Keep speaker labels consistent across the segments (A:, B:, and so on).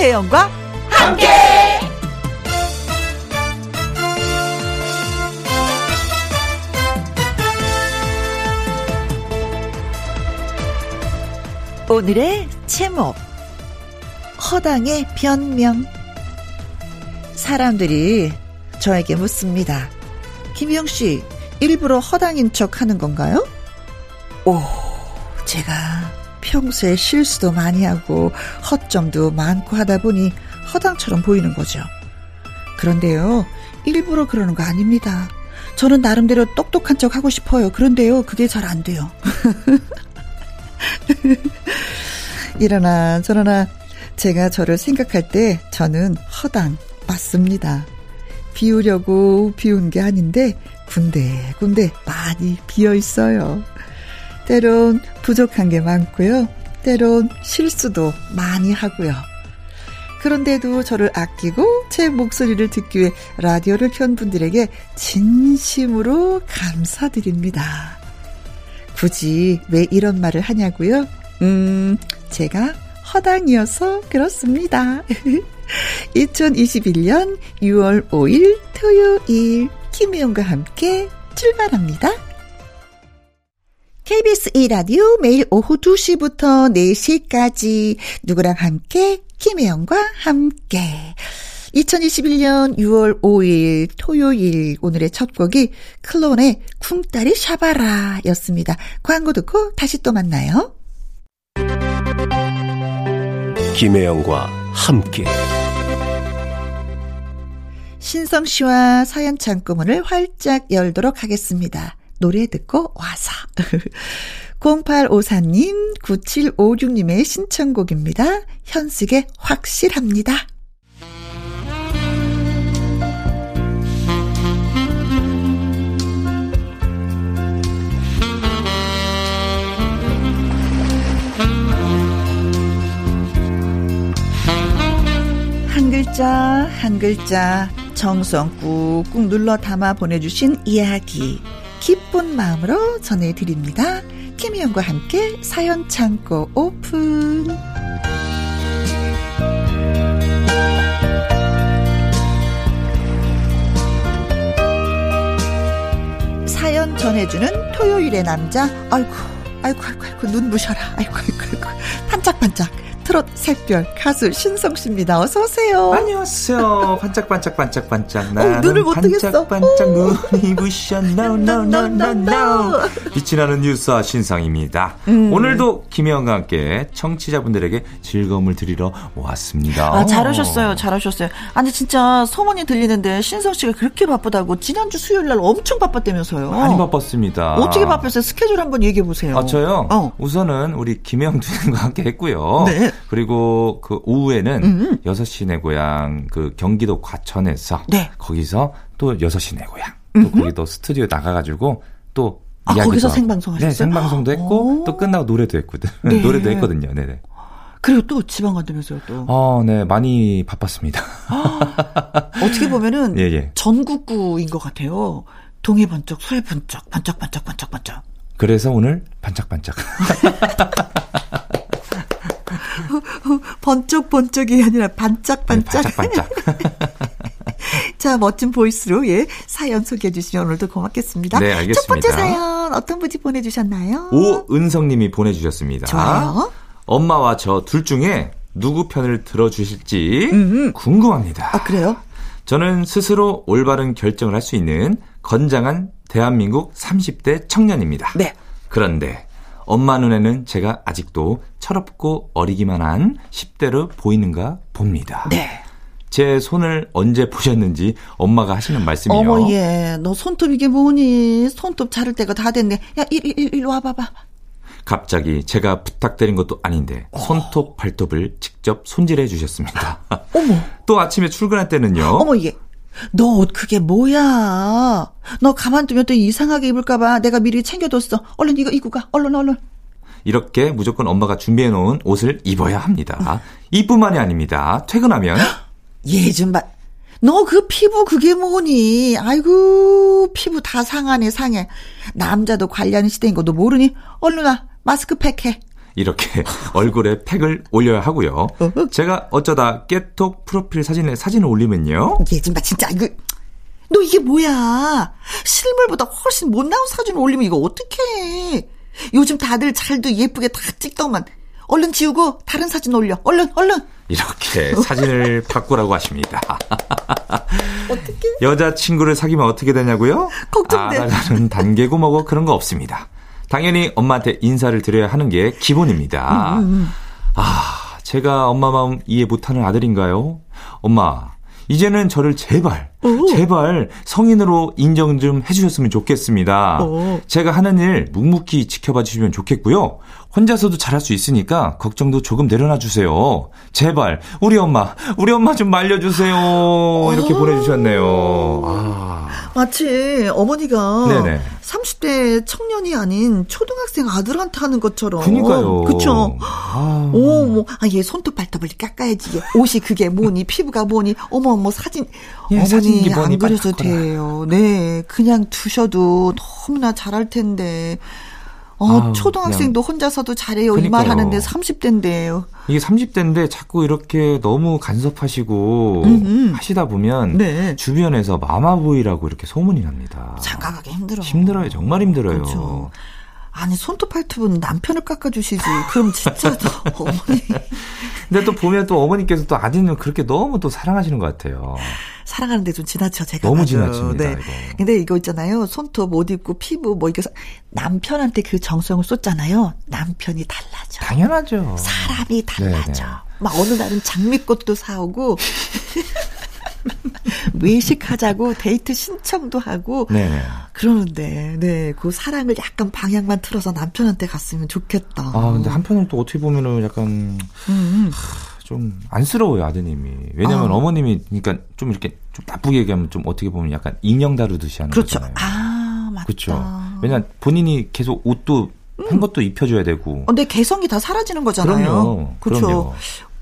A: 김혜영과 함께. 오늘의 제목 허당의 변명 사람들이 저에게 묻습니다. 김영 씨, 일부러 허당인 척 하는 건가요? 오, 제가 평소에 실수도 많이 하고 허점도 많고 하다 보니 허당처럼 보이는 거죠. 그런데요, 일부러 그러는 거 아닙니다. 저는 나름대로 똑똑한 척 하고 싶어요. 그런데요, 그게 잘 안 돼요. 이러나 저러나 제가 저를 생각할 때 저는 허당 맞습니다. 비우려고 비운 게 아닌데 군데군데 많이 비어 있어요. 때론 부족한 게 많고요. 때론 실수도 많이 하고요. 그런데도 저를 아끼고 제 목소리를 듣기 위해 라디오를 켠 분들에게 진심으로 감사드립니다. 굳이 왜 이런 말을 하냐고요? 음, 제가 허당이어서 그렇습니다. 2021년 6월 5일 토요일 김혜영과 함께 출발합니다. KBS 2라디오 매일 오후 2시부터 4시까지 누구랑 함께 김혜영과 함께 2021년 6월 5일 토요일 오늘의 첫 곡이 클론의 쿵따리 샤바라 였습니다. 광고 듣고 다시 또 만나요.
B: 김혜영과 함께
A: 신성 씨와 사연 창구문을 활짝 열도록 하겠습니다. 노래 듣고 와서. 0854님, 9756님의 신청곡입니다. 현숙의 확실합니다. 한 글자 한 글자 정성 꾹꾹 눌러 담아 보내주신 이야기 기쁜 마음으로 전해드립니다. 김희영과 함께 사연 창고 오픈. 사연 전해주는 토요일의 남자. 아이고 아이고 아이고 아이고 눈 부셔라. 아이고 아이고 아이고. 반짝반짝 트롯 샛별 가수 신성 씨입니다. 어서 오세요.
C: 안녕하세요. 반짝반짝 반짝반짝 나는
A: 어, 눈을 못 뜨겠어.
C: 반짝반짝 눈이 부셔 no no no no no 빛이 나는 뉴스와 신상입니다. 음. 오늘도 김혜영과 함께 청취자분들에게 즐거움을 드리러 왔습니다.
A: 아 잘하셨어요. 잘하셨어요. 아니 진짜 소문이 들리는데 신성 씨가 그렇게 바쁘다고 지난주 수요일 날 엄청 바빴다면서요.
C: 많이 바빴습니다.
A: 어떻게 바빴어요? 스케줄 한번 얘기해 보세요.
C: 아 저요? 어. 우선은 우리 김혜영 주인과 함께 했고요. 네. 그리고 그 오후에는 음. 6시 내 고향 그 경기도 과천에서 네. 거기서 또 6시 내 고향 또 음흠. 거기 또 스튜디오 나가가지고 또
A: 아, 거기서 생방송 하셨어요?
C: 네, 생방송도 했고 오. 또 끝나고 노래도 했거든. 네. 노래도 했거든요. 네네.
A: 그리고 또 지방 간다면서요, 또.
C: 어, 네, 많이 바빴습니다.
A: 어떻게 보면은 예, 예. 전국구인 것 같아요. 동해 번쩍, 서해 번쩍, 반짝 반짝, 반짝 반짝.
C: 그래서 오늘 반짝반짝.
A: 번쩍번쩍이 아니라 반짝반짝.
C: 네, 반짝반짝.
A: 자, 멋진 보이스로, 예, 사연 소개해 주시면 오늘도 고맙겠습니다.
C: 네, 알겠습니다.
A: 첫 번째 사연, 어떤 분이 보내주셨나요?
C: 오은성 님이 보내주셨습니다.
A: 좋아요.
C: 엄마와 저 둘 중에 누구 편을 들어주실지. 궁금합니다.
A: 아, 그래요?
C: 저는 스스로 올바른 결정을 할 수 있는 건장한 대한민국 30대 청년입니다.
A: 네.
C: 그런데 엄마 눈에는 제가 아직도 철없고 어리기만 한 10대로 보이는가 봅니다.
A: 네.
C: 제 손을 언제 보셨는지 엄마가 하시는 말씀이요.
A: 어머, 예. 너 손톱 이게 뭐니? 손톱 자를 때가 다 됐네. 야, 일, 일, 일, 와봐봐.
C: 갑자기 제가 부탁드린 것도 아닌데 어. 손톱, 발톱을 직접 손질해 주셨습니다.
A: 어머.
C: 또 아침에 출근할 때는요.
A: 어머, 예. 너 옷 그게 뭐야? 너 가만두면 또 이상하게 입을까봐 내가 미리 챙겨뒀어. 얼른 이거 입고 가. 얼른 얼른.
C: 이렇게 무조건 엄마가 준비해 놓은 옷을 입어야 합니다. 이뿐만이 아닙니다. 퇴근하면
A: 예좀 봐. 너 그 피부 그게 뭐니? 아이고 피부 다 상하네 상해. 남자도 관리하는 시대인 것도 모르니? 얼른 와 마스크 팩 해.
C: 이렇게 얼굴에 팩을 올려야 하고요. 제가 어쩌다 깨톡 프로필 사진에 사진을 올리면요.
A: 봐, 진짜. 이거, 너 이게 뭐야? 실물보다 훨씬 못 나온 사진 올리면 이거 어떡해. 요즘 다들 잘도 예쁘게 다 찍더만. 얼른 지우고 다른 사진 올려. 얼른, 얼른.
C: 이렇게 사진을 바꾸라고 하십니다. 어떻게? 여자친구를 사귀면 어떻게 되냐고요?
A: 걱정돼.
C: 알아가는 단계고 뭐고 그런 거 없습니다. 당연히 엄마한테 인사를 드려야 하는 게 기본입니다. 음, 음, 음. 아, 제가 엄마 마음 이해 못하는 아들인가요? 엄마, 이제는 저를 제발, 오. 제발 성인으로 인정 좀 해주셨으면 좋겠습니다. 오. 제가 하는 일 묵묵히 지켜봐 주시면 좋겠고요. 혼자서도 잘할 수 있으니까 걱정도 조금 내려놔 주세요. 제발 우리 엄마 우리 엄마 좀 말려주세요. 이렇게 아. 보내주셨네요. 아.
A: 마치 어머니가 네네. 30대 청년이 아닌 초등학생 아들한테 하는 것처럼.
C: 그니까요.
A: 그쵸. 아. 오, 뭐, 아, 얘 손톱 발톱을 깎아야지. 옷이 그게 뭐니, 피부가 뭐니, 어머, 뭐 사진. 예, 어머니 안 그려도 돼요. 네. 그냥 두셔도 너무나 잘할 텐데. 어, 아유, 초등학생도 그냥. 혼자서도 잘해요. 이 말 하는데 30대인데요.
C: 이게 30대인데 자꾸 이렇게 너무 간섭하시고 음음. 하시다 보면 네. 주변에서 마마보이라고 이렇게 소문이 납니다.
A: 장가가기 힘들어.
C: 힘들어요. 정말 힘들어요. 그렇죠.
A: 아니 손톱 팔톱은 남편을 깎아주시지. 그럼 진짜 또 어머니.
C: 근데 또 보면 또 어머니께서 또 아드님을 그렇게 너무 또 사랑하시는 것 같아요.
A: 사랑하는데 좀 지나쳐 제가
C: 너무. 지나칩니다. 네.
A: 이거. 근데 이거 있잖아요. 손톱 옷 입고 피부 뭐 이거 남편한테 그 정성을 쏟잖아요. 남편이 달라져.
C: 당연하죠.
A: 사람이 달라져. 네네. 막 어느 날은 장미꽃도 사오고 외식하자고 데이트 신청도 하고 네 그러는데 네그 사랑을 약간 방향만 틀어서 남편한테 갔으면 좋겠다.
C: 아 근데 한편으로 또 어떻게 보면은 약간 음. 하, 좀 안쓰러워요 아드님이 왜냐면 어. 어머님이 그러니까 좀 이렇게 좀 나쁘게 얘기하면 좀 어떻게 보면 약간 인형 다루듯이 하는
A: 그렇죠.
C: 거잖아요.
A: 아 맞다.
C: 그렇죠. 왜냐 본인이 계속 옷도 음. 한 것도 입혀줘야 되고.
A: 근데 개성이 다 사라지는 거잖아요. 그럼요. 그렇죠.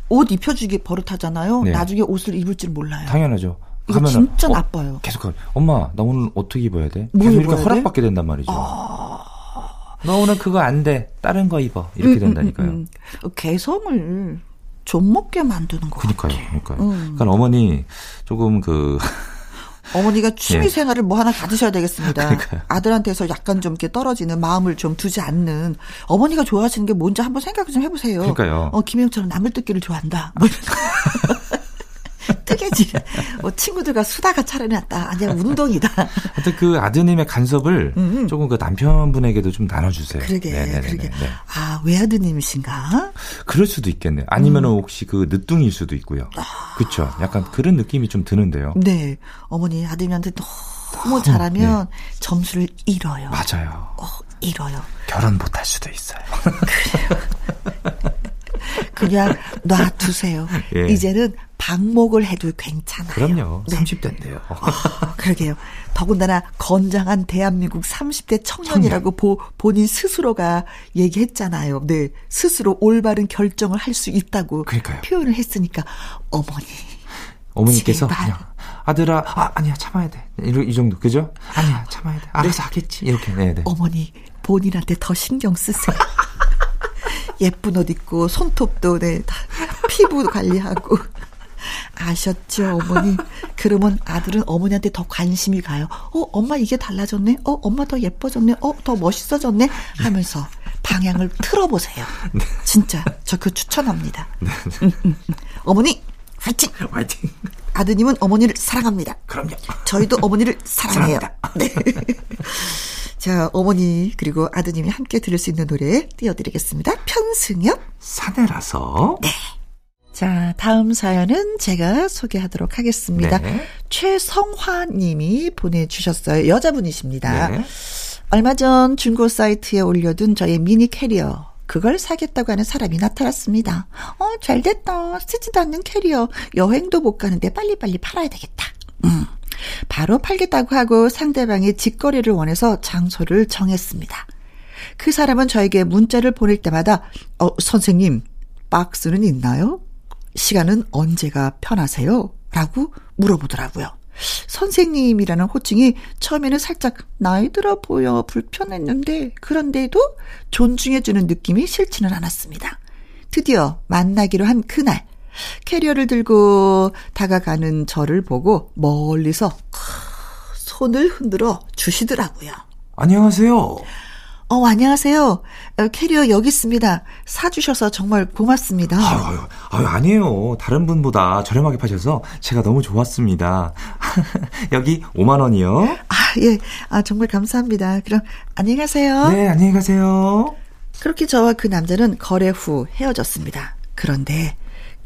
A: 옷 입혀주기 버릇하잖아요. 네. 나중에 옷을 입을 줄 몰라요.
C: 당연하죠.
A: 이거 진짜 어, 나빠요.
C: 계속 엄마 나 오늘 어떻게 입어야 돼? 계속 이렇게 허락받게 된단 말이죠. 아... 너 오늘 그거 안 돼. 다른 거 입어. 이렇게 음, 음 된다니까요. 음, 음,
A: 음. 개성을 좀 먹게 만드는 거
C: 그러니까요.
A: 같아요.
C: 그러니까요. 음. 그러니까 어머니 조금 그
A: 어머니가 취미 예. 생활을 뭐 하나 가지셔야 되겠습니다. 그러니까요. 아들한테서 약간 좀 이렇게 떨어지는 마음을 좀 두지 않는 어머니가 좋아하시는 게 뭔지 한번 생각 좀 해보세요.
C: 그러니까요.
A: 어 김영철은 나물 뜯기를 좋아한다. 뭐 뜨개질. 뭐 친구들과 수다가 차려놨다. 아니야 운동이다.
C: 하여튼 그 아드님의 간섭을 음음. 조금 그 남편분에게도 좀 나눠주세요.
A: 그러게. 네네네네. 그러게. 네. 아 외아드님이신가?
C: 그럴 수도 있겠네요. 아니면 은 음. 혹시 그 늦둥일 수도 있고요. 아. 그렇죠. 약간 그런 느낌이 좀 드는데요.
A: 네. 어머니 아드님한테 너무 잘하면 네. 점수를 잃어요.
C: 맞아요.
A: 어, 잃어요.
C: 결혼 못할 수도 있어요.
A: 그래요. 그냥 놔두세요. 예. 이제는 방목을 해도 괜찮아요.
C: 그럼요. 네. 30대인데요.
A: 어, 그러게요. 더군다나 건장한 대한민국 30대 청년이라고 보, 본인 스스로가 얘기했잖아요. 네. 스스로 올바른 결정을 할 수 있다고
C: 그러니까요.
A: 표현을 했으니까 어머니.
C: 어머니께서 제발. 그냥 아들아, 아, 아니야, 참아야 돼. 이, 이 정도, 그죠? 아니야, 참아야 돼. 알아서 네. 하겠지. 이렇게, 네, 네.
A: 어머니, 본인한테 더 신경 쓰세요. 예쁜 옷 입고 손톱도 네, 다 피부 관리하고 아셨죠, 어머니? 그러면 아들은 어머니한테 더 관심이 가요. 어, 엄마 이게 달라졌네? 어, 엄마 더 예뻐졌네? 어, 더 멋있어졌네? 하면서 방향을 틀어보세요. 네. 진짜, 저 그 추천합니다. 네. 음, 음, 음. 어머니, 화이팅!
C: 화이팅!
A: 아드님은 어머니를 사랑합니다.
C: 그럼요.
A: 저희도 어머니를 사랑해요. 네. 자, 어머니 그리고 아드님이 함께 들을 수 있는 노래 띄워드리겠습니다. 편승엽
C: 사내라서.
A: 네. 자, 다음 사연은 제가 소개하도록 하겠습니다. 네. 최성화 님이 보내주셨어요. 여자분이십니다. 네. 얼마 전 중고 사이트에 올려둔 저의 미니 캐리어. 그걸 사겠다고 하는 사람이 나타났습니다. 어, 잘 됐다. 쓰지도 않는 캐리어. 여행도 못 가는데 빨리빨리 팔아야 되겠다. 음. 바로 팔겠다고 하고 상대방이 직거래를 원해서 장소를 정했습니다. 그 사람은 저에게 문자를 보낼 때마다 어, 선생님, 박스는 있나요? 시간은 언제가 편하세요? 라고 물어보더라고요. 선생님이라는 호칭이 처음에는 살짝 나이 들어 보여 불편했는데 그런데도 존중해주는 느낌이 싫지는 않았습니다. 드디어 만나기로 한 그날 캐리어를 들고 다가가는 저를 보고 멀리서 손을 흔들어 주시더라고요.
C: 안녕하세요.
A: 어, 안녕하세요. 어, 캐리어 여기 있습니다. 사주셔서 정말 고맙습니다.
C: 아유, 아유, 아니에요. 다른 분보다 저렴하게 파셔서 제가 너무 좋았습니다. 여기 5만원이요.
A: 아, 예. 아, 정말 감사합니다. 그럼, 안녕히 가세요.
C: 네, 안녕히 가세요.
A: 그렇게 저와 그 남자는 거래 후 헤어졌습니다. 그런데,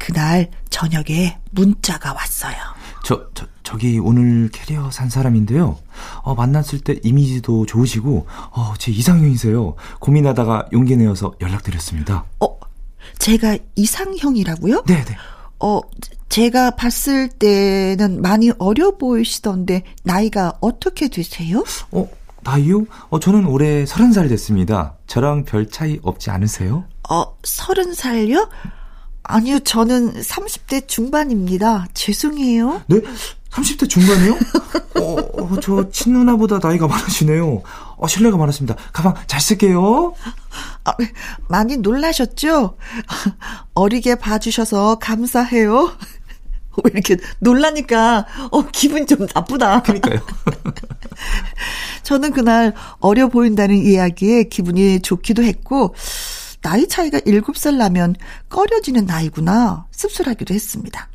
A: 그날 저녁에 문자가 왔어요.
C: 저, 저, 저기 오늘 캐리어 산 사람인데요. 어, 만났을 때 이미지도 좋으시고, 어, 제 이상형이세요. 고민하다가 용기 내어서 연락드렸습니다.
A: 어, 제가 이상형이라고요?
C: 네네. 네.
A: 어, 제가 봤을 때는 많이 어려 보이시던데, 나이가 어떻게 되세요?
C: 어, 나이요? 어, 저는 올해 서른 살 됐습니다. 저랑 별 차이 없지 않으세요?
A: 어, 서른 살요? 아니요, 저는 30대 중반입니다. 죄송해요.
C: 네? 30대 중반이요? 어, 어, 저 친누나보다 나이가 많으시네요. 어, 신뢰가 많았습니다. 가방 잘 쓸게요.
A: 아, 많이 놀라셨죠? 어리게 봐주셔서 감사해요. 왜 이렇게 놀라니까, 어, 기분 좀 나쁘다.
C: 그니까요.
A: 저는 그날 어려 보인다는 이야기에 기분이 좋기도 했고, 나이 차이가 7살 나면 꺼려지는 나이구나 씁쓸하기도 했습니다.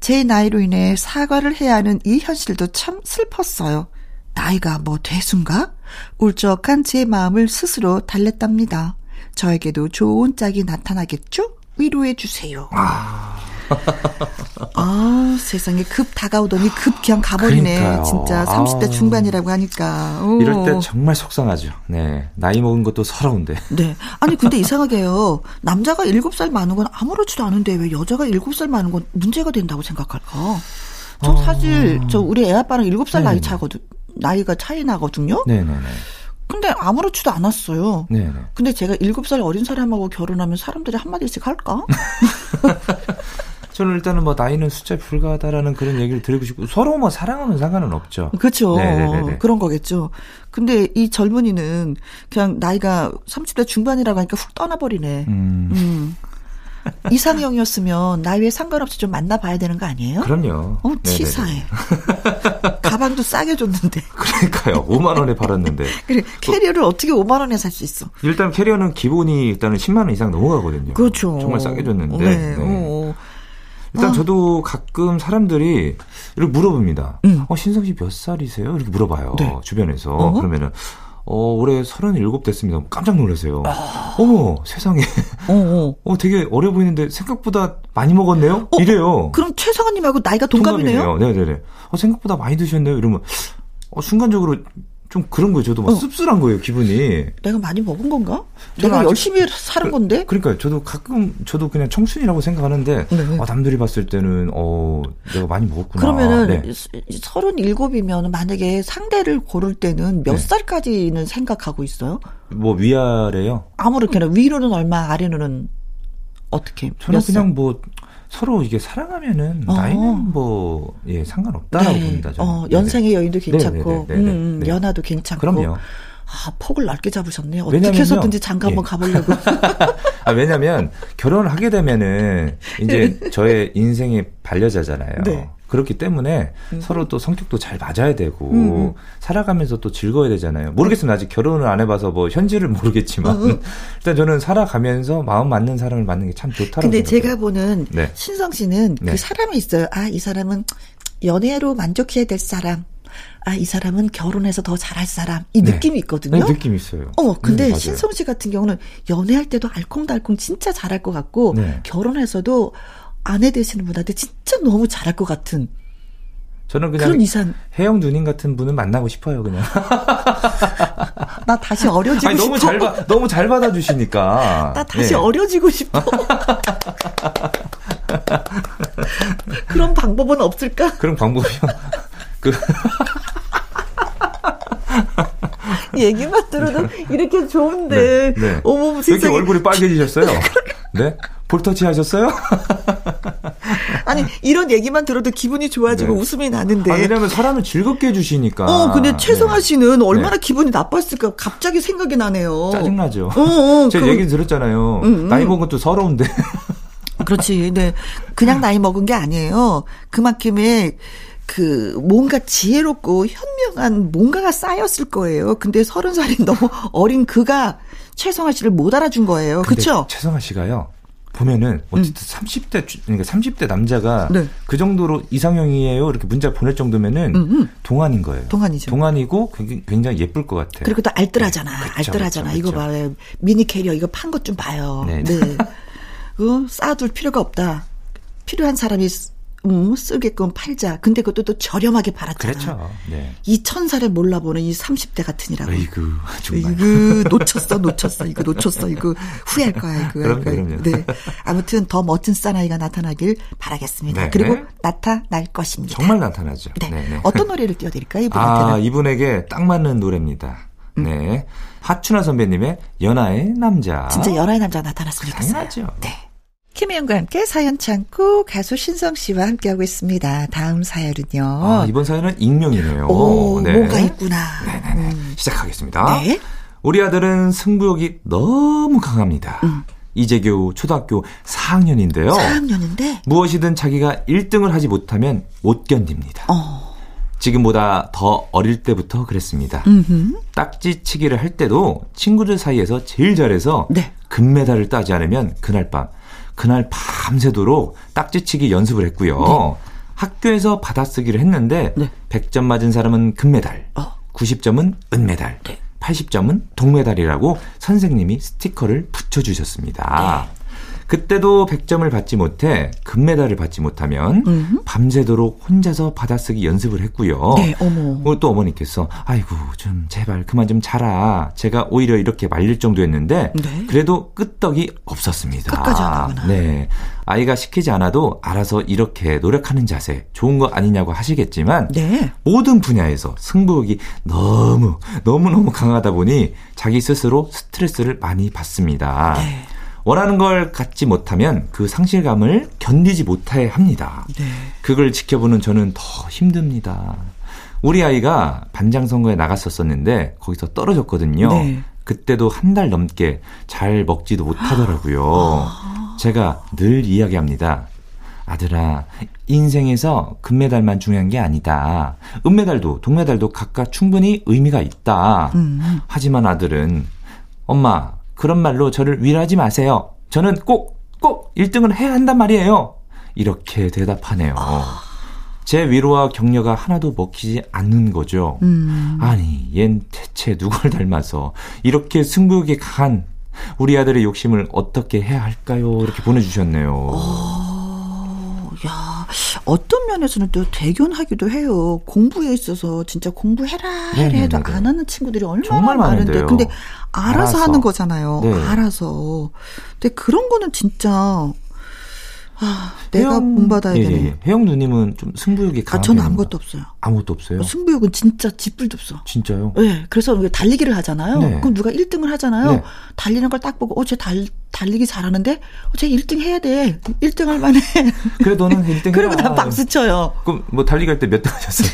A: 제 나이로 인해 사과를 해야 하는 이 현실도 참 슬펐어요. 나이가 뭐 대순가? 울적한 제 마음을 스스로 달랬답니다. 저에게도 좋은 짝이 나타나겠죠? 위로해 주세요. 아. 아, 세상에 급 다가오더니 급 그냥 가버리네. 그러니까요. 진짜 30대 아. 중반이라고 하니까.
C: 오. 이럴 때 정말 속상하죠. 네. 나이 먹은 것도 서러운데.
A: 네. 아니, 근데 이상하게요. 남자가 7살 많은 건 아무렇지도 않은데 왜 여자가 7살 많은 건 문제가 된다고 생각할까? 저 사실, 저 우리 애 아빠랑 7살 네 나이 차거든. 나이가 차이 나거든요.
C: 네 네 네.
A: 근데 아무렇지도 않았어요. 네네. 근데 제가 7살 어린 사람하고 결혼하면 사람들이 한마디씩 할까?
C: 저는 일단은 뭐 나이는 숫자에 불과하다라는 그런 얘기를 드리고 싶고 서로 뭐 사랑하면 상관은 없죠.
A: 그렇죠. 네네네. 그런 거겠죠. 근데 이 젊은이는 그냥 나이가 30대 중반이라고 하니까 훅 떠나버리네. 음. 음. 이상형이었으면 나이에 상관없이 좀 만나봐야 되는 거 아니에요?
C: 그럼요.
A: 어, 치사해. 가방도 싸게 줬는데.
C: 그러니까요. 5만 원에 팔았는데.
A: 그래 캐리어를 그, 어떻게 5만 원에 살 수 있어?
C: 일단 캐리어는 기본이 일단은 10만 원 이상 넘어가거든요.
A: 그렇죠.
C: 정말 싸게 줬는데. 네. 네. 어. 일단 아. 저도 가끔 사람들이 이렇게 물어봅니다. 음. 어, 신성 씨 몇 살이세요? 이렇게 물어봐요. 네. 주변에서. 어? 그러면은 어, 올해 37 됐습니다. 깜짝 놀라세요. 아. 어머, 세상에. 어, 어. 어, 되게 어려 보이는데 생각보다 많이 먹었네요? 어, 이래요.
A: 그럼 최성아님하고 나이가 동갑이네요?
C: 네네네. 어, 생각보다 많이 드셨네요? 이러면, 어, 순간적으로 좀 그런 거예요. 저도 막 어. 씁쓸한 거예요, 기분이.
A: 내가 많이 먹은 건가? 내가 아직, 열심히 사는 건데?
C: 그러니까 저도 가끔 저도 그냥 청춘이라고 생각하는데 네. 어, 남들이 봤을 때는 어 내가 많이 먹었구나.
A: 그러면은 네. 37이면 만약에 상대를 고를 때는 몇 네. 살까지는 생각하고 있어요?
C: 뭐 위아래요?
A: 아무렇게나 위로는 얼마, 아래로는 어떻게?
C: 저는 그냥 뭐 서로 이게 사랑하면은 어. 나이는 뭐 예 상관없다라고 네. 봅니다. 저는.
A: 어, 연생의 여인도 괜찮고 네, 네, 네, 음, 음 연하도 괜찮고.
C: 그럼요.
A: 아, 폭을 넓게 잡으셨네. 요 어떻게 해서든지 장가 한번 예. 가보려고.
C: 아, 왜냐면 결혼을 하게 되면은 이제 저의 인생의 반려자잖아요. 네. 그렇기 때문에 음. 서로 또 성격도 잘 맞아야 되고 음. 음. 살아가면서 또 즐거워야 되잖아요. 모르겠습니다. 아직 결혼을 안 해봐서 뭐 현실을 모르겠지만 음. 음. 일단 저는 살아가면서 마음 맞는 사람을 만는 게 참 좋다고
A: 근데 생각해요. 제가 보는 네. 신성 씨는 그 네. 그 사람이 있어요. 아, 이 사람은 연애로 만족해야 될 사람. 아, 이 사람은 결혼해서 더 잘할 사람. 이 네. 느낌이 있거든요.
C: 네, 느낌이 있어요.
A: 어, 근데 음, 신성 씨 같은 경우는 연애할 때도 알콩달콩 진짜 잘할 것 같고, 네. 결혼해서도 아내 되시는 분한테 진짜 너무 잘할 것 같은.
C: 저는 그냥 이상... 혜영 누님 같은 분을 만나고 싶어요, 그냥.
A: 나 다시 어려지고 아니,
C: 너무
A: 싶어.
C: 잘 봐, 너무 잘 받아주시니까.
A: 나 다시 네. 어려지고 싶어. 그런 방법은 없을까?
C: 그런 방법이요. 그
A: 얘기만 들어도 이렇게 좋은데. 네, 네. 어머,
C: 세상에. 이렇게 얼굴이 빨개지셨어요? 네? 볼터치 하셨어요?
A: 아니 이런 얘기만 들어도 기분이 좋아지고 네. 웃음이 나는데. 아,
C: 왜냐면 사람을 즐겁게 해주시니까.
A: 어, 근데 최성아 네. 씨는 네. 얼마나 기분이 나빴을까 갑자기 생각이 나네요.
C: 짜증나죠. 어, 어, 제가 그, 얘기 들었잖아요. 음, 음. 나이 먹은 것도 서러운데.
A: 그렇지. 네. 그냥 나이 먹은 게 아니에요. 그만큼의 그 뭔가 지혜롭고 현명한 뭔가가 쌓였을 거예요. 근데 서른 살이 너무 어린 그가 최성아 씨를 못 알아준 거예요. 그렇죠?
C: 최성아 씨가요. 보면은 어쨌든 음. 30대 그러니까 30대 남자가 네. 그 정도로 이상형이에요 이렇게 문자 보낼 정도면은 음음. 음. 동안인 거예요.
A: 동안이죠.
C: 동안이고 굉장히 예쁠 것 같아요.
A: 그리고 또 알뜰하잖아. 네. 그쵸, 알뜰하잖아. 그쵸, 그쵸. 이거 봐요. 미니 캐리어 이거 판 것 좀 봐요. 네. 네. 어, 쌓아둘 필요가 없다. 필요한 사람이 음, 쓰게끔 팔자. 근데 그것도 또 저렴하게 팔았잖아.
C: 그렇죠. 네.
A: 이 천사를 몰라보는 이 30대 같으니라고.
C: 이구 정말.
A: 이거 놓쳤어, 놓쳤어. 이거 놓쳤어. 이거 후회할 거야, 이거.
C: 그럼, 그럼요.
A: 네. 아무튼 더 멋진 사나이가 나타나길 바라겠습니다. 네. 그리고 나타날 것입니다.
C: 정말 나타나죠.
A: 네. 네, 네. 어떤 노래를 띄워드릴까요, 이분한테는?
C: 아, 이분에게 딱 맞는 노래입니다. 음. 네. 하춘아 선배님의 연하의 남자.
A: 진짜 연하의 남자가 나타났으면 좋겠어요.
C: 당연하죠.
A: 네. 김혜영과 함께 사연 창고 가수 신성 씨와 함께하고 있습니다. 다음 사연은요.
C: 아, 이번 사연은 익명이네요.
A: 오, 네. 뭐가 있구나.
C: 네네네. 음. 시작하겠습니다. 네. 우리 아들은 승부욕이 너무 강합니다. 음. 이제 겨우 초등학교 4학년인데요.
A: 4학년인데?
C: 무엇이든 자기가 1등을 하지 못하면 못 견딥니다. 어. 지금보다 더 어릴 때부터 그랬습니다. 음흠. 딱지치기를 할 때도 친구들 사이에서 제일 잘해서 네. 금메달을 따지 않으면 그날 밤 그날 밤새도록 딱지치기 연습을 했고요. 네. 학교에서 받아쓰기를 했는데 네. 100점 맞은 사람은 금메달, 어. 90점은 은메달, 네. 80점은 동메달이라고 선생님이 스티커를 붙여주셨습니다. 네. 그때도 100점을 받지 못해 금메달을 받지 못하면 음. 밤새도록 혼자서 받아쓰기 연습을 했고요.
A: 네, 어머.
C: 또 어머니께서 아이고 좀 제발 그만 좀 자라. 제가 오히려 이렇게 말릴 정도였는데 네. 그래도 끄떡이 없었습니다.
A: 끝까지 하는구나.
C: 네. 아이가 시키지 않아도 알아서 이렇게 노력하는 자세 좋은 거 아니냐고 하시겠지만 네. 모든 분야에서 승부욕이 너무 너무 너무 강하다 보니 자기 스스로 스트레스를 많이 받습니다. 네. 원하는 걸 갖지 못하면 그 상실감을 견디지 못해 합니다. 네. 그걸 지켜보는 저는 더 힘듭니다. 우리 아이가 반장 선거에 나갔었었는데 거기서 떨어졌거든요. 네. 그때도 한 달 넘게 잘 먹지도 못하더라고요. 아. 제가 늘 이야기합니다. 아들아, 인생에서 금메달만 중요한 게 아니다. 은메달도 동메달도 각각 충분히 의미가 있다. 음. 하지만 아들은 엄마, 그런 말로 저를 위로하지 마세요. 저는 꼭, 꼭 1등을 해야 한단 말이에요. 이렇게 대답하네요. 아... 제 위로와 격려가 하나도 먹히지 않는 거죠. 음... 아니, 얜 대체 누굴 닮아서 이렇게 승부욕이 강한 우리 아들의 욕심을 어떻게 해야 할까요? 이렇게 보내주셨네요.
A: 어... 야, 어떤 면에서는 또 대견하기도 해요. 공부에 있어서 진짜 공부해라 해라 해도 안 하는 친구들이 얼마나 많은데. 근데 알아서, 알아서, 하는 거잖아요. 네. 알아서. 근데 그런 거는 진짜 아, 내가 본받아야 예, 되네. 예, 예.
C: 혜영 누님은 좀 승부욕이 강한
A: 아, 저는 아무것도 없어요.
C: 아무것도 없어요?
A: 승부욕은 진짜 지뿔도 없어.
C: 진짜요?
A: 네. 그래서 달리기를 하잖아요. 네. 그럼 누가 1등을 하잖아요. 네. 달리는 걸 딱 보고, 어, 쟤 달, 달리기 잘하는데? 어, 쟤 1등 해야 돼. 1등 할 만해.
C: 그래, 너는 1등 해.
A: 그리고 난 박수 쳐요.
C: 그럼 뭐 달리기 할 때 몇 등 하셨어요?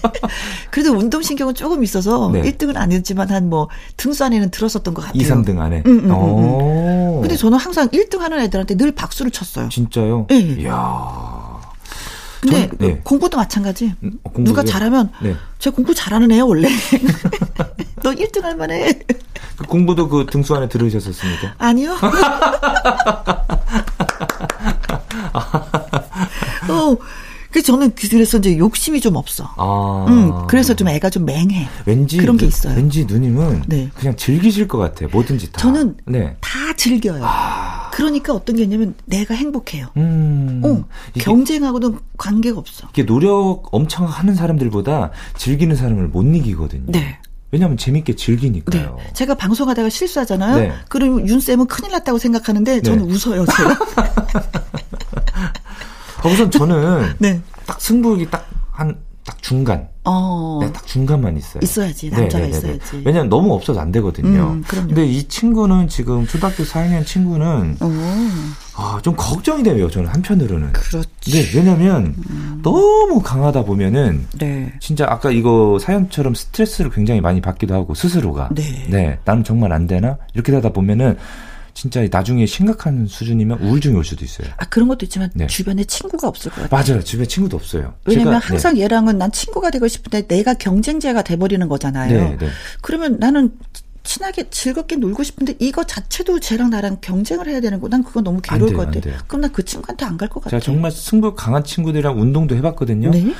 A: 그래도 운동신경은 조금 있어서 네. 1등은 안 했지만 한 뭐 등수 안에는 들었었던 것 같아요.
C: 2, 3등 안에?
A: 응, 응, 응, 근데 저는 항상 1등 하는 애들한테 늘 박수를 쳤어요.
C: 진짜요?
A: 네.
C: 이야.
A: 근데 전, 네. 공부도 마찬가지. 음, 어, 누가 잘하면 네. 제 공부 잘하는 애야 원래. 너 1등 할 만해.
C: 그 공부도 그 등수 안에 들으셨었습니까?
A: 아니요. 어, 그래서 저는 그래서 이제 욕심이 좀 없어. 아. 음, 그래서 좀 애가 좀 맹해. 왠지 그런 게 있어요.
C: 왠지 누님은 네. 그냥 즐기실 것 같아요. 뭐든지 다.
A: 저는 네. 다 즐겨요. 아. 그러니까 어떤 게 있냐면 내가 행복해요. 음. 어, 경쟁하고는 관계가 없어.
C: 이게 노력 엄청 하는 사람들보다 즐기는 사람을 못 이기거든요. 네. 왜냐하면 재밌게 즐기니까요.
A: 네. 제가 방송하다가 실수하잖아요. 네. 그럼 윤 쌤은 큰일 났다고 생각하는데 저는 네. 웃어요. 제가.
C: 아, 우선 저는 네. 딱 승부욕이 딱 한 딱 중간. 어. 네, 딱 중간만 있어요.
A: 있어야지. 남자가 네네네네. 네, 네, 네. 있어야지.
C: 왜냐면 너무 없어서 안 되거든요. 음, 근데 이 친구는 지금 초등학교 4학년 친구는 아, 좀 걱정이 돼요. 저는 한편으로는.
A: 그렇지.
C: 네, 왜냐면 음. 너무 강하다 보면은 네. 진짜 아까 이거 사연처럼 스트레스를 굉장히 많이 받기도 하고 스스로가 네. 네, 나는 정말 안 되나? 이렇게 하다 보면은 진짜 나중에 심각한 수준이면 우울증이 올 수도 있어요.
A: 아 그런 것도 있지만 네. 주변에 친구가 없을 것
C: 같아요. 맞아요. 주변에 친구도 없어요.
A: 왜냐면 제가, 항상 네. 얘랑은 난 친구가 되고 싶은데 내가 경쟁자가 돼버리는 거잖아요. 네, 네. 그러면 나는 친하게 즐겁게 놀고 싶은데 이거 자체도 쟤랑 나랑 경쟁을 해야 되는 거. 난 그거 너무 괴로울 것 같아. 그럼 난 그 친구한테 안 갈 것 같아.
C: 제가 정말 승부 강한 친구들이랑 운동도 해봤거든요. 네?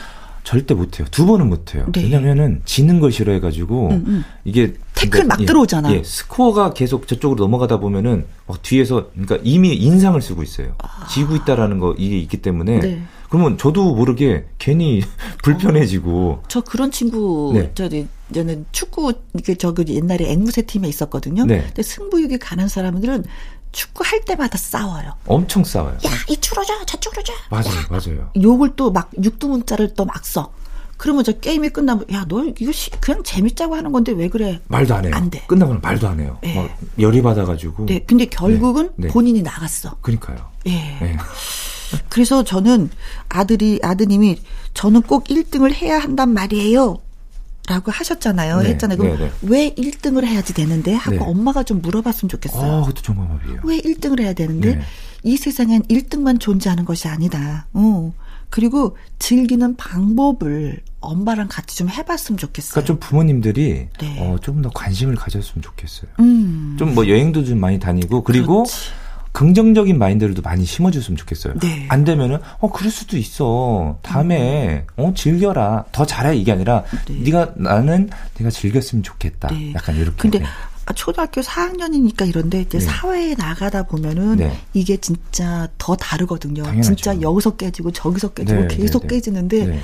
C: 절대 못해요. 두 번은 못해요. 네. 왜냐면은 지는 걸 싫어해가지고 음, 음. 이게
A: 태클 그러니까, 막 들어오잖아.
C: 예, 스코어가 계속 저쪽으로 넘어가다 보면은 막 뒤에서 그러니까 이미 인상을 쓰고 있어요. 아. 지고 있다라는 거 이게 있기 때문에 네. 그러면 저도 모르게 괜히 불편해지고.
A: 어, 저 그런 친구 네. 저 저는 축구 이게 저그 옛날에 앵무새 팀에 있었거든요. 네. 근데 승부욕이 가는 사람들은 축구 할 때마다 싸워요.
C: 엄청 싸워요.
A: 야, 이쪽으로 줘, 저쪽으로 줘.
C: 맞아요, 맞아요.
A: 욕을 또 막 육두문자를 또 막 써. 그러면 저 게임이 끝나면 야, 너 이거 시, 그냥 재밌자고 하는 건데 왜 그래?
C: 말도 안 해요. 안 돼. 끝나고는 말도 안 해요. 네. 열이 받아가지고.
A: 네, 근데 결국은 네. 네. 본인이 나갔어.
C: 그러니까요.
A: 예. 네. 그래서 저는 아들이 아드님이 저는 꼭 1등을 해야 한단 말이에요. 라고 하셨잖아요. 네, 했잖아요. 그럼 네, 네. 왜 1등을 해야지 되는데? 하고 네. 엄마가 좀 물어봤으면 좋겠어요.
C: 아, 그것도 정답이에요.
A: 왜 1등을 해야 되는데? 네. 이 세상엔 1등만 존재하는 것이 아니다. 어. 그리고 즐기는 방법을 엄마랑 같이 좀 해봤으면 좋겠어요.
C: 그러니까 좀 부모님들이 네. 어, 조금 더 관심을 가졌으면 좋겠어요. 음. 좀뭐 여행도 좀 많이 다니고 그리고 그렇지. 긍정적인 마인드를도 많이 심어줬으면 좋겠어요. 네. 안 되면은 어 그럴 수도 있어. 다음에 음. 어 즐겨라. 더 잘해 이게 아니라 네. 가 나는 내가 즐겼으면 좋겠다. 네. 약간 이렇게.
A: 근데 네. 초등학교 4학년이니까 이런데 이제 네. 사회에 나가다 보면은 네. 이게 진짜 더 다르거든요. 당연하죠. 진짜 여기서 깨지고 저기서 깨지고 네, 계속 깨지는데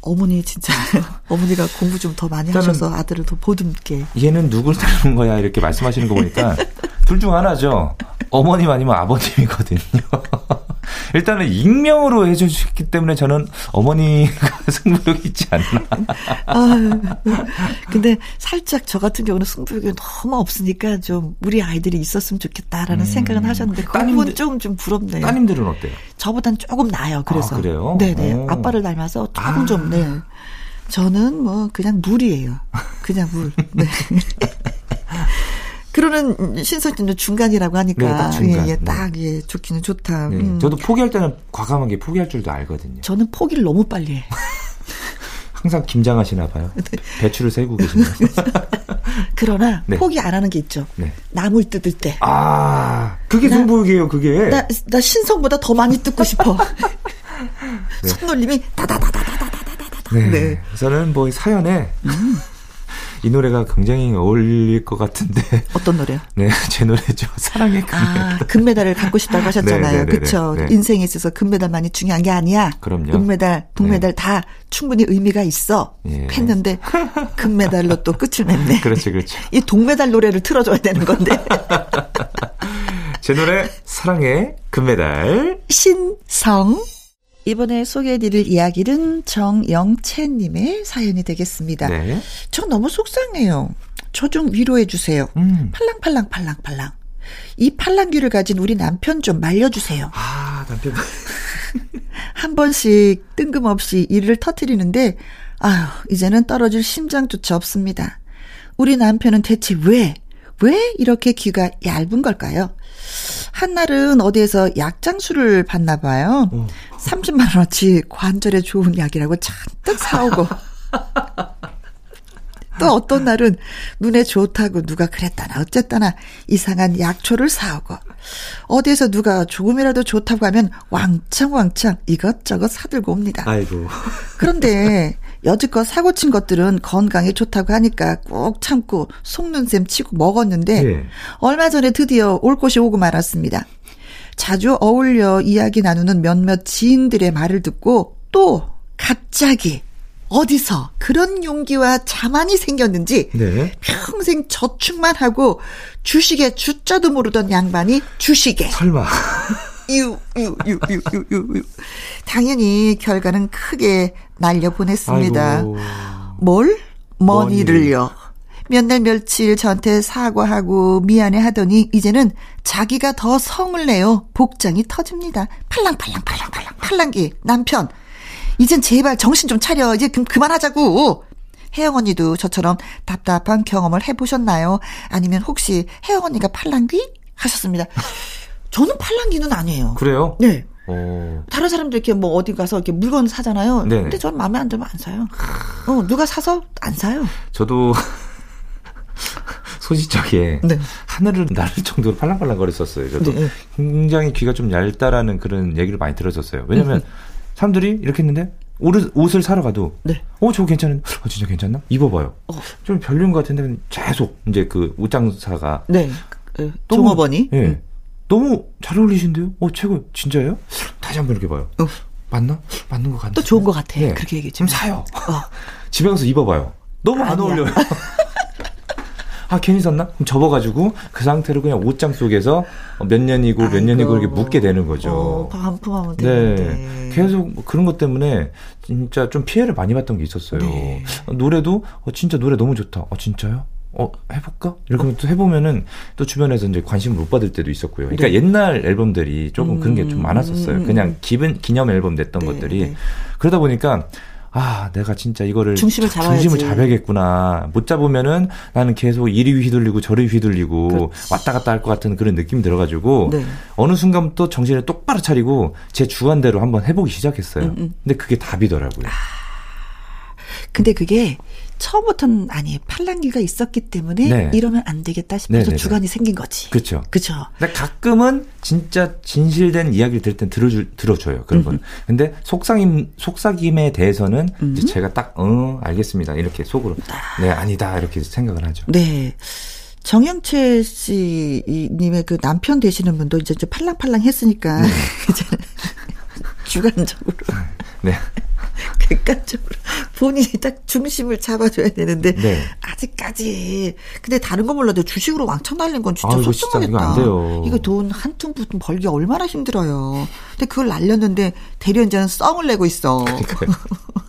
A: 어머니 진짜 어머니가 공부 좀 더 많이 하셔서 아들을 더 보듬게.
C: 얘는 누굴 닮은 거야 이렇게 말씀하시는 거 보니까 둘 중 하나죠. 어머님 아니면 아버님이거든요. 일단은 익명으로 해주셨기 때문에 저는 어머니가 승부욕이 있지 않나. 아,
A: 근데 살짝 저 같은 경우는 승부욕이 너무 없으니까 좀 우리 아이들이 있었으면 좋겠다라는 음, 생각은 하셨는데 그건 좀, 좀 부럽네요.
C: 따님들은 어때요?
A: 저보단 조금 나아요. 그래서.
C: 아, 그래요?
A: 네네. 오. 아빠를 닮아서 조금 아. 좀, 네. 저는 뭐 그냥 물이에요. 그냥 물. 네. 그러는 신설진도 중간이라고 하니까 네, 딱 중간. 예, 예, 딱 네. 예, 좋기는 좋다. 네.
C: 음. 저도 포기할 때는 과감하게 포기할 줄도 알거든요.
A: 저는 포기를 너무 빨리 해.
C: 항상 김장하시나 봐요. 네. 배추를 세고 계시나요?
A: 그러나 네. 포기 안 하는 게 있죠. 네. 나물 뜯을 때.
C: 아, 그게 승부욕이에요, 그게.
A: 나, 나 신성보다 더 많이 뜯고 싶어. 네. 손놀림이 다다다다다다다다다.
C: 네. 네. 저는 뭐 사연에 음. 이 노래가 굉장히 어울릴 것 같은데.
A: 어떤 노래요?
C: 네, 제 노래죠. 사랑의 금메달. 아,
A: 금메달을 갖고 싶다고 하셨잖아요. 그렇죠. 네. 인생에 있어서 금메달만이 중요한 게 아니야.
C: 그럼요.
A: 은메달, 동메달 네. 다 충분히 의미가 있어. 예. 했는데 금메달로 또 끝을 맺네.
C: 그렇지, 그렇지.
A: 이 동메달 노래를 틀어줘야 되는 건데.
C: 제 노래 사랑의 금메달.
A: 신성. 이번에 소개해드릴 이야기는 정영채님의 사연이 되겠습니다. 네. 저 너무 속상해요. 저 좀 위로해주세요. 음. 팔랑팔랑 팔랑팔랑. 이 팔랑귀를 가진 우리 남편 좀 말려주세요.
C: 아, 남편.
A: 한 번씩 뜬금없이 이를 터트리는데, 아휴, 이제는 떨어질 심장조차 없습니다. 우리 남편은 대체 왜, 왜 이렇게 귀가 얇은 걸까요? 한날은 어디에서 약장수를 받나 봐요. 어. 30만 원어치 관절에 좋은 약이라고 잔뜩 사오고. 또 어떤 날은 눈에 좋다고 누가 그랬다나 어쨌다나 이상한 약초를 사오고 어디에서 누가 조금이라도 좋다고 하면 왕창왕창 이것저것 사들고 옵니다.
C: 아이고.
A: 그런데 여지껏 사고 친 것들은 건강에 좋다고 하니까 꼭 참고 속눈샘 치고 먹었는데 네. 얼마 전에 드디어 올 곳이 오고 말았습니다. 자주 어울려 이야기 나누는 몇몇 지인들의 말을 듣고 또 갑자기 어디서 그런 용기와 자만이 생겼는지 네. 평생 저축만 하고 주식에 주자도 모르던 양반이 주식에
C: 설마
A: 유, 유, 유, 유, 유. 당연히 결과는 크게 날려보냈습니다. 아이고. 뭘? 머니를요. 몇 날 며칠 저한테 사과하고 미안해 하더니 이제는 자기가 더 성을 내요. 복장이 터집니다. 팔랑팔랑팔랑팔랑 팔랑기 남편. 이젠 제발 정신 좀 차려. 이제 그, 그만하자고. 혜영 언니도 저처럼 답답한 경험을 해보셨나요? 아니면 혹시 혜영 언니가 팔랑귀? 하셨습니다. 저는 팔랑귀는 아니에요.
C: 그래요?
A: 네. 오. 다른 사람들 이렇게 뭐 어디 가서 이렇게 물건 사잖아요. 네 근데 저는 마음에 안 들면 안 사요. 어, 누가 사서 안 사요.
C: 저도 소시적에 네. 하늘을 나를 정도로 팔랑팔랑 거렸었어요. 저도 네. 굉장히 귀가 좀 얇다라는 그런 얘기를 많이 들었었어요. 왜냐면 음. 사람들이 이렇게 했는데 옷을, 옷을 사러 가도 네. 어 저거 괜찮은 어 진짜 괜찮나 입어봐요 어. 좀 별로인 것 같은데 계속 이제 그 옷장사가
A: 네 그, 종업원이
C: 예 네. 너무 잘 어울리신데요 어 최고 진짜예요 다시 한번 이렇게 봐요 어. 맞나 맞는 것 같아
A: 또 좋은 것 같아 네. 그렇게 얘기해
C: 좀 사요 어. 집에 가서 입어봐요 너무 아니야. 안 어울려요 아 괜히 샀나? 그럼 접어가지고 그 상태로 그냥 옷장 속에서 몇 년이고 몇 아이고. 년이고 이렇게 묻게 되는 거죠. 어,
A: 반품하면 되는데. 네.
C: 계속 뭐 그런 것 때문에 진짜 좀 피해를 많이 봤던 게 있었어요. 네. 노래도 어, 진짜 노래 너무 좋다. 어 진짜요? 어, 해볼까? 이렇게 또 해보면은 또 주변에서 이제 관심을 못 받을 때도 있었고요. 그러니까 네. 옛날 앨범들이 조금 음, 그런 게 좀 많았었어요. 그냥 기분, 기념 앨범 냈던 네, 것들이. 네. 그러다 보니까 아, 내가 진짜 이거를
A: 중심을 잡아야지.
C: 중심을 잡아야겠구나. 못 잡으면은 나는 계속 이리 휘둘리고 저리 휘둘리고 그렇지. 왔다 갔다 할 것 같은 그런 느낌이 들어가지고 네. 어느 순간부터 정신을 똑바로 차리고 제 주관대로 한번 해보기 시작했어요. 음, 음. 근데 그게 답이더라고요. 아,
A: 근데 그게 처음부터는 아니 팔랑귀가 있었기 때문에 네. 이러면 안 되겠다 싶어서 네네네. 주관이 생긴 거지.
C: 그렇죠.
A: 그렇죠.
C: 근데 가끔은 진짜 진실된 이야기를 들을 땐 들어주, 들어줘요. 그런 건. 근데 속삭임 속삭임에 대해서는 음. 제가 딱 어, 알겠습니다. 이렇게 속으로 아. 네, 아니다. 이렇게 생각을 하죠.
A: 네. 정영채 씨님의 그 남편 되시는 분도 이제 팔랑팔랑 했으니까 네. 이제 주관적으로 네. 객관적으로 본인이 딱 중심을 잡아줘야 되는데 네. 아직까지 근데 다른 거 몰라도 주식으로 왕창 날린 건 진짜 아, 속상하겠다. 이거 돈 한푼푼 벌기 얼마나 힘들어요. 근데 그걸 날렸는데 대리운전은 썽을 내고 있어.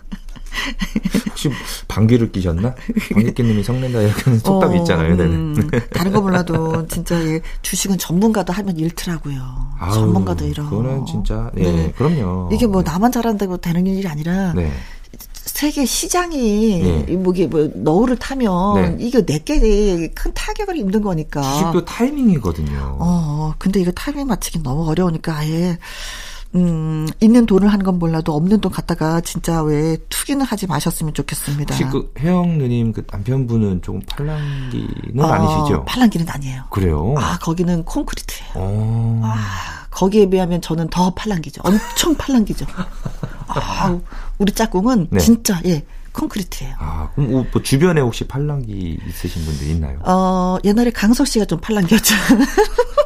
C: 혹시 방귀를 끼셨나? 방귀 낀님이 성낸다 이렇게 속담이 어, 있잖아요. 음,
A: 다른 거 몰라도 진짜 주식은 전문가도 하면 잃더라고요. 아우, 전문가도 이런.
C: 그거는 진짜 예, 네. 그럼요.
A: 이게 뭐 나만 잘한다고 되는 일이 아니라 네. 세계 시장이 네. 뭐게 뭐 너울을 타면 네. 이거 내게 큰 타격을 입는 거니까.
C: 주식도 타이밍이거든요.
A: 어, 근데 이거 타이밍 맞추기 너무 어려우니까 아예 음, 있는 돈을 하는 건 몰라도 없는 돈 갖다가 진짜 왜 투기는 하지 마셨으면 좋겠습니다.
C: 혹시 그 혜영 누님 그 남편분은 조금 팔랑기는 어, 아니시죠?
A: 팔랑기는 아니에요.
C: 그래요?
A: 아, 거기는 콘크리트예요. 오. 아, 거기에 비하면 저는 더 팔랑기죠. 엄청 팔랑기죠. 아, 우리 짝꿍은 네. 진짜 예. 콘크리트예요.
C: 아, 그럼 뭐, 뭐 주변에 혹시 팔랑기 있으신 분들 있나요?
A: 어, 옛날에 강석 씨가 좀 팔랑기였죠.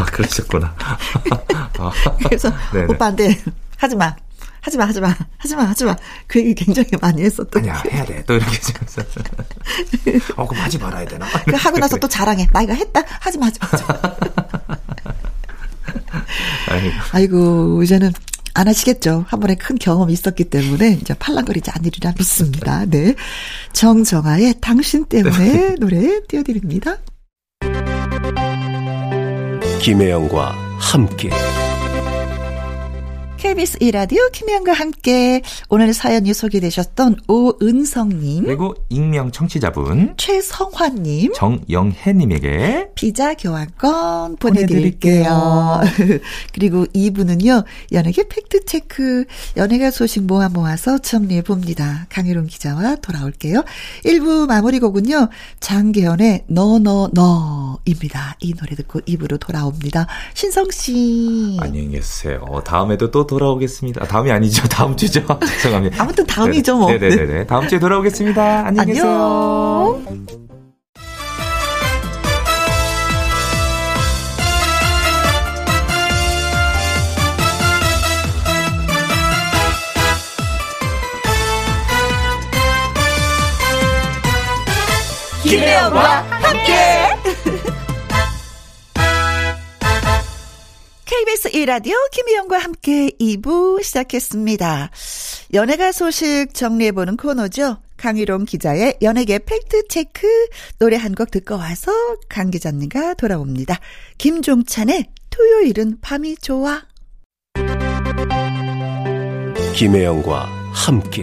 C: 아, 그러셨구나.
A: 아. 그래서 네네. 오빠한테 하지 마. 하지 마, 하지 마, 하지 마, 하지 마. 그 얘기 굉장히 많이 했었던.
C: 아니야, 해야 돼. 또 이렇게 생각했어. 어, 그럼 하지 말아야 되나?
A: 그 하고 나서 또 자랑해. 나 이거 했다? 하지 마, 하지 마. 하지 마. 아이고. 아이고, 이제는 안 하시겠죠. 한 번에 큰 경험이 있었기 때문에 이제 팔랑거리지 않으리라 믿습니다. 네. 정정아의 당신 때문에 노래 띄워드립니다.
B: 김혜영과 함께
A: KBS 이라디오 김혜영과 함께 오늘 사연이 소개되셨던 오은성님
C: 그리고 익명 청취자분
A: 최성환님
C: 정영혜님에게
A: 피자 교환권 보내드릴게요. 그리고 이분은요 연예계 팩트체크 연예계 소식 모아 모아서 정리해봅니다. 강혜론 기자와 돌아올게요. 1부 마무리 곡은요 장계연의 너너너입니다. 이 노래 듣고 2부로 돌아옵니다. 신성씨
C: 안녕히 계세요. 다음에도 또 돌아오겠습니다. 아, 다음이 아니죠. 다음 주죠. 죄송합니다.
A: 아무튼 다음이죠, 뭐.
C: 네네네. 네. 다음 주에 돌아오겠습니다. 안녕히 계세요.
D: 김혜영과 함께.
A: KBS 1라디오 김희영과 함께 2부 시작했습니다. 연예가 소식 정리해보는 코너죠. 강희롱 기자의 연예계 팩트체크 노래 한 곡 듣고 와서 강 기자님과 돌아옵니다. 김종찬의 토요일은 밤이 좋아.
B: 김혜영과 함께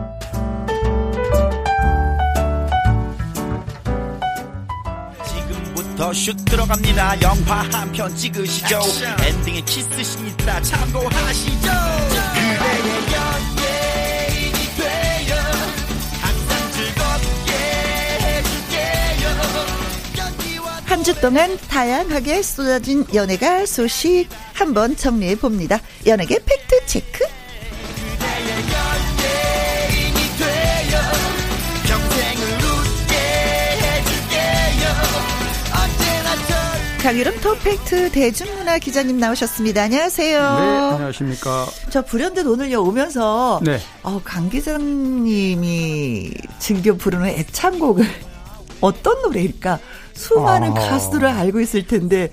D: 슛 들어갑니다. 영화 한 편 찍으시죠. 엔딩에 키스신 있다. 참고하시죠. 그대의 연예인이 되어 항상 즐겁게 해줄게요.
A: 한 주 동안 다양하게 쏟아진 연예가 소식 한번 정리해 봅니다. 연예계 팩트 체크 강유름 토팩트 대중문화 기자님 나오셨습니다. 안녕하세요.
E: 네, 안녕하십니까.
A: 저 불현듯 오늘요 오면서 네. 어, 강 기자님이 즐겨 부르는 애창곡을 어떤 노래일까? 수많은 아. 가수들을 알고 있을 텐데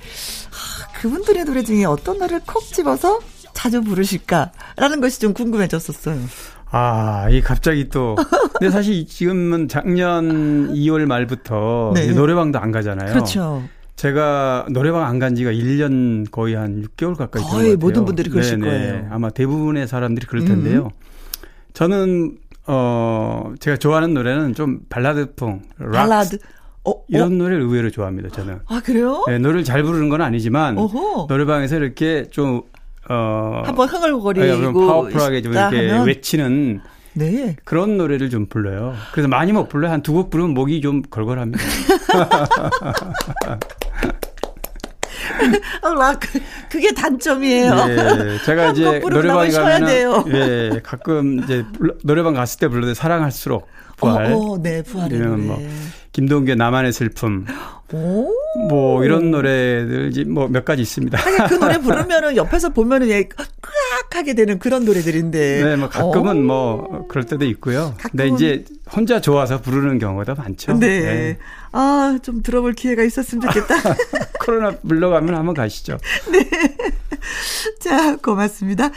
A: 아, 그분들의 노래 중에 어떤 노래를 콕 집어서 자주 부르실까라는 것이 좀 궁금해졌었어요.
E: 아, 이 갑자기 또. 근데 사실 지금은 작년 2월 말부터 네. 노래방도 안 가잖아요.
A: 그렇죠.
E: 제가 노래방 안 간 지가 1년 거의 한 6개월 가까이
A: 된 거의 모든 분들이 그러실 네네.
E: 거예요. 아마 대부분의 사람들이 그럴 텐데요. 음. 저는 어 제가 좋아하는 노래는 좀 발라드풍, 락, 발라드. 어, 어? 이런 어? 노래를 의외로 좋아합니다. 저는.
A: 아 그래요?
E: 네, 노래를 잘 부르는 건 아니지만 어허. 노래방에서 이렇게 좀 어,
A: 한번 흥얼거리고
E: 파워풀하게 좀 이렇게 하면? 외치는 네. 그런 노래를 좀 불러요. 그래서 많이 못 불러요. 한 두 곡 부르면 목이 좀 걸걸합니다.
A: 아, 그, 그게 단점이에요.
E: 네, 제가 이제 노래방에 가면 예, 가끔 이제 노래방 갔을 때 불러도 사랑할수록 부활.
A: 어, 어 네, 부활이 뭐
E: 김동규의 나만의 슬픔. 오. 뭐 이런 노래들 뭐 몇 가지 있습니다.
A: 그 노래 부르면은 옆에서 보면은 얘 끄악 하게 되는 그런 노래들인데.
E: 네, 뭐 가끔은 오. 뭐 그럴 때도 있고요. 가끔은. 근데 이제 혼자 좋아서 부르는 경우가 많죠.
A: 네. 네. 아, 좀 들어볼 기회가 있었으면 좋겠다.
E: 코로나 물러가면 한번 가시죠.
A: 네. 자, 고맙습니다.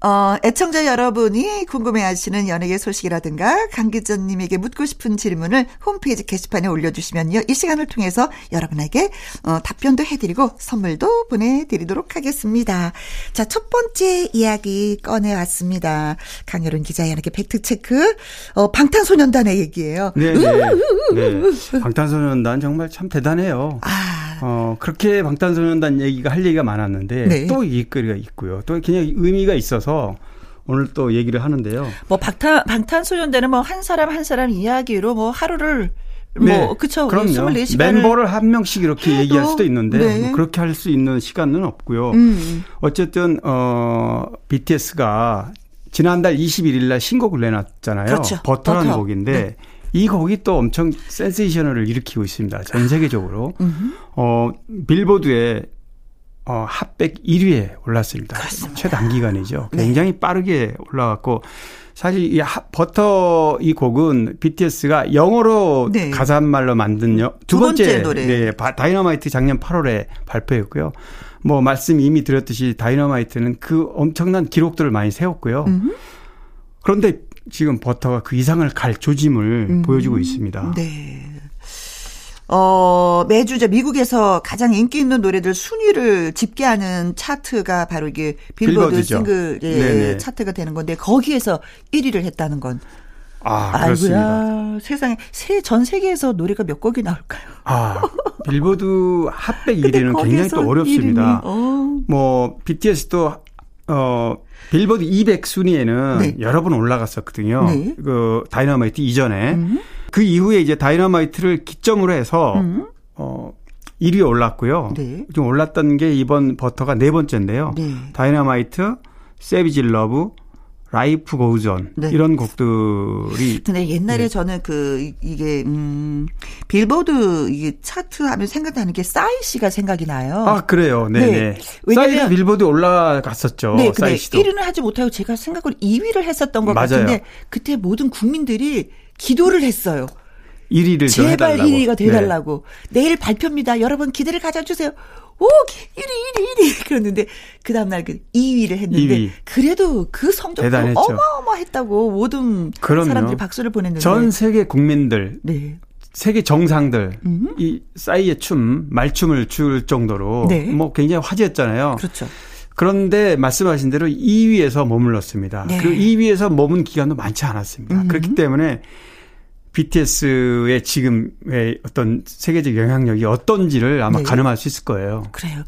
A: 어, 애청자 여러분이 궁금해하시는 연예계 소식이라든가 강 기자님에게 묻고 싶은 질문을 홈페이지 게시판에 올려주시면요. 이 시간을 통해서 여러분에게 어, 답변도 해드리고 선물도 보내드리도록 하겠습니다. 자, 첫 번째 이야기 꺼내왔습니다. 강여론 기자 연예계 팩트체크 어, 방탄소년단의 얘기예요.
E: 네, 네. 네. 방탄소년단 정말 참 대단해요. 아. 어, 그렇게 방탄소년단 얘기가 할 얘기가 많았는데 네. 또 얘기거리가 있고요. 또 그냥 의미가 있어서 오늘 또 얘기를 하는데요.
A: 뭐 방탄 방탄소년단은 뭐 한 사람 한 사람 이야기로 뭐 하루를 뭐 네, 그쵸
E: 그럼요. 24시간을 멤버를 한 명씩 이렇게 해도, 얘기할 수도 있는데 네. 뭐 그렇게 할 수 있는 시간은 없고요. 음. 어쨌든 어 BTS가 지난달 21일 날 신곡을 내놨잖아요. 그렇죠. 버터라는 버터. 곡인데 네. 이 곡이 또 엄청 센세이션을 일으키고 있습니다. 전 세계적으로. 어 빌보드에 어, 핫백 1위에 올랐습니다. 그렇습니다. 최단기간이죠. 네. 굉장히 네. 빠르게 올라갔고 사실 이 하, 버터 이 곡은 BTS가 영어로 네. 가사말로 만든 여, 두, 두 번째, 번째, 노래. 네, 다이너마이트 작년 8월에 발표했고요. 뭐 말씀 이미 드렸듯이 다이너마이트는 그 엄청난 기록들을 많이 세웠고요. 음흠. 그런데 지금 버터가 그 이상을 갈 조짐을 음. 보여주고 있습니다. 네.
A: 어, 매주 저 미국에서 가장 인기 있는 노래들 순위를 집계하는 차트가 바로 이게 빌보드 빌보드죠. 싱글 예, 차트가 되는 건데 거기에서 1위를 했다는 건
E: 아, 그렇습니다.
A: 세상에 세, 전 세계에서 노래가 몇 곡이 나올까요?
E: 아, 빌보드 핫백 1위는 굉장히 또 어렵습니다. 어. 뭐 BTS도 어 빌보드 200 순위에는 네. 여러 번 올라갔었거든요. 네. 그 다이너마이트 이전에. 음. 그 이후에 이제 다이너마이트를 기점으로 해서 음. 어 1위에 올랐고요. 네. 좀 올랐던 게 이번 버터가 네 번째인데요. 네. 다이너마이트, Savage Love, Life Goes On 네. 이런 곡들이
A: 근데 옛날에 네. 저는 그 이게 음 빌보드 이게 차트 하면 생각나는 게 싸이 씨가 생각이 나요.
E: 아 그래요. 네, 네. 네. 싸이도 빌보드 올라갔었죠. 네, 싸이 씨도.
A: 1위는 하지 못하고 제가 생각으로 2위를 했었던 것 맞아요. 같은데 그때 모든 국민들이 기도를 했어요.
E: 1위를
A: 제발 1위가 돼달라고. 네. 내일 발표입니다. 여러분 기대를 가져주세요. 오, 1위, 1위, 1위. 그랬는데, 그 다음날 그 2위를 했는데, 2위. 그래도 그 성적도 어마어마했다고 모든 그럼요. 사람들이 박수를 보냈는데.
E: 전 세계 국민들. 네. 세계 정상들 음. 이 싸이의 춤 말춤을 출 정도로 네. 뭐 굉장히 화제였잖아요.
A: 그렇죠.
E: 그런데 말씀하신 대로 2위에서 머물렀습니다. 네. 그리고 2위에서 머문 기간도 많지 않았습니다. 음. 그렇기 때문에 BTS의 지금의 어떤 세계적 영향력이 어떤지를 아마 네. 가늠할 수 있을 거예요.
A: 그래요.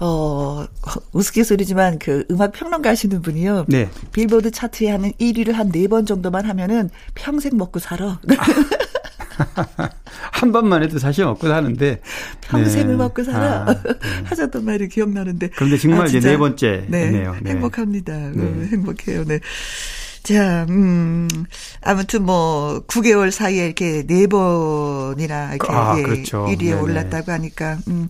A: 어, 우스갯소리지만 그 음악 평론가 하시는 분이요. 네. 빌보드 차트에 하는 1위를 한 4번 정도만 하면은 평생 먹고 살아.
E: 한 번만 해도 사실 먹고 사는데
A: 평생을 네. 먹고 살아 아, 네. 하셨던 말이 기억나는데
E: 그런데 정말 아, 이제 네 번째네요. 네,
A: 행복합니다. 네. 행복해요. 네. 자, 음, 아무튼 뭐, 9개월 사이에 이렇게 네 번이나 이렇게 아, 예, 그렇죠. 1위에 네네. 올랐다고 하니까, 음,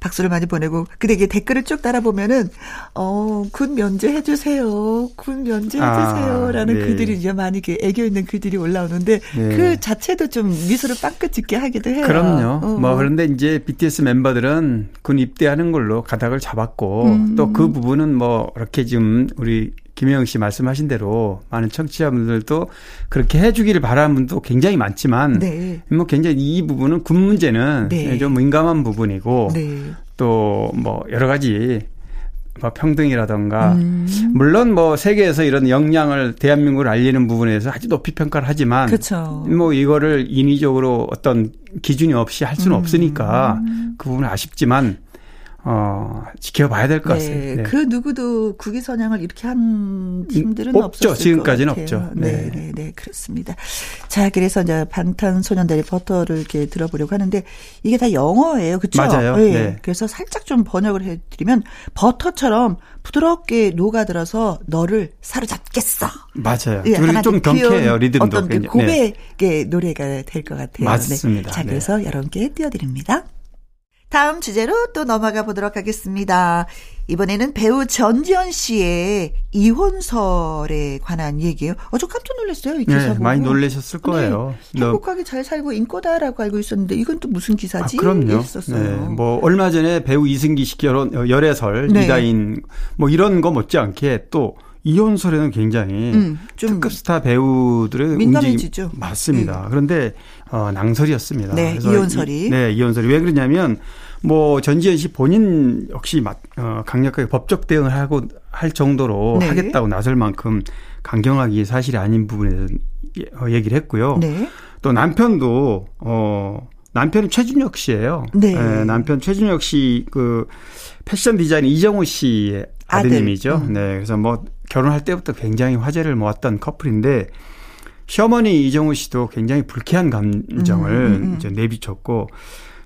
A: 박수를 많이 보내고, 근데 이게 댓글을 쭉 따라 보면은, 어, 군 면제해 주세요. 군 면제해 주세요. 아, 라는 네. 글들이 이제 많이 이렇게 애교 있는 글들이 올라오는데, 네. 그 자체도 좀 미소를 빵긋 짓게 하기도 해요.
E: 그럼요. 어. 뭐, 그런데 이제 BTS 멤버들은 군 입대하는 걸로 가닥을 잡았고, 음. 또그 부분은 뭐, 이렇게 지금 우리 김혜영 씨 말씀하신 대로 많은 청취자분들도 그렇게 해주기를 바라는 분도 굉장히 많지만 네. 뭐 굉장히 이 부분은 군 문제는 네. 좀 민감한 부분이고 네. 또뭐 여러 가지 뭐 평등이라던가 음. 물론 뭐 세계에서 이런 역량을 대한민국을 알리는 부분에서 아주 높이 평가를 하지만 그쵸. 뭐 이거를 인위적으로 어떤 기준이 없이 할 수는 음. 없으니까 그 부분은 아쉽지만 어, 지켜봐야 될것 네, 같습니다.
A: 네. 그 누구도 국위 선양을 이렇게 한 팀들은 음,
E: 없죠. 지금까지는 없죠.
A: 네. 네, 네, 네, 그렇습니다. 자, 그래서 이제 방탄소년단의 버터를 이렇게 들어보려고 하는데 이게 다 영어예요. 그렇죠?
E: 맞아요. 네. 네.
A: 그래서 살짝 좀 번역을 해 드리면 버터처럼 부드럽게 녹아들어서 너를 사로잡겠어.
E: 맞아요. 예, 그리고 좀 경쾌해요. 리듬도.
A: 어떤 그 고백의 네. 노래가 될 것 같아요.
E: 맞습니다.
A: 자, 그래서 여러분께 띄워드립니다. 다음 주제로 또 넘어가 보도록 하겠습니다. 이번에는 배우 전지현 씨의 이혼설에 관한 얘기예요. 어, 저 깜짝 놀랐어요. 이 기사 네, 보고.
E: 많이 놀라셨을 거예요.
A: 네, 행복하게 잘 살고 인꼬다라고 알고 있었는데 이건 또 무슨 기사지?
E: 아, 그럼요. 네, 뭐 얼마 전에 배우 이승기 씨 결혼 어, 열애설 네. 이다인 뭐 이런 거 못지않게 또 이혼설에는 굉장히 음, 특급 스타 배우들의
A: 민감해지죠.
E: 움직임 맞습니다. 네. 그런데 어, 낭설이었습니다.
A: 네, 이혼설이.
E: 이, 네, 이혼설이 왜 그러냐면 뭐 전지현 씨 본인 역시 어, 강력하게 법적 대응을 하고 할 정도로 네. 하겠다고 나설 만큼 강경하게 사실이 아닌 부분에 서 어, 얘기를 했고요. 네. 또 남편도 어 남편은 최준혁 씨예요. 네. 네 남편 최준혁 씨 그 패션 디자인 이정우 씨의 아드님이죠. 아들. 음. 네. 그래서 뭐 결혼할 때부터 굉장히 화제를 모았던 커플인데 시어머니 이정우 씨도 굉장히 불쾌한 감정을 음, 음, 음. 이제 내비쳤고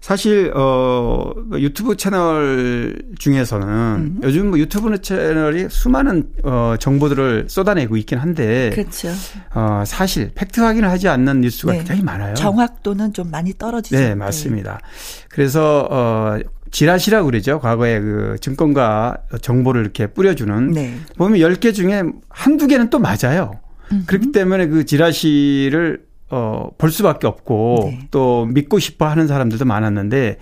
E: 사실 어 유튜브 채널 중에서는 음. 요즘 뭐 유튜브 채널이 수많은 어 정보들을 쏟아내고 있긴 한데
A: 그렇죠.
E: 어 사실 팩트 확인을 하지 않는 뉴스가 네. 굉장히 많아요.
A: 정확도는 좀 많이 떨어지죠.
E: 네, 맞습니다. 네. 그래서 어 지라시라고 그러죠. 과거에 그 증권가 정보를 이렇게 뿌려주는 네. 보면 10개 중에 한두 개는 또 맞아요. 음흠. 그렇기 때문에 그 지라시를 어, 볼 수밖에 없고 네. 또 믿고 싶어 하는 사람들도 많았는데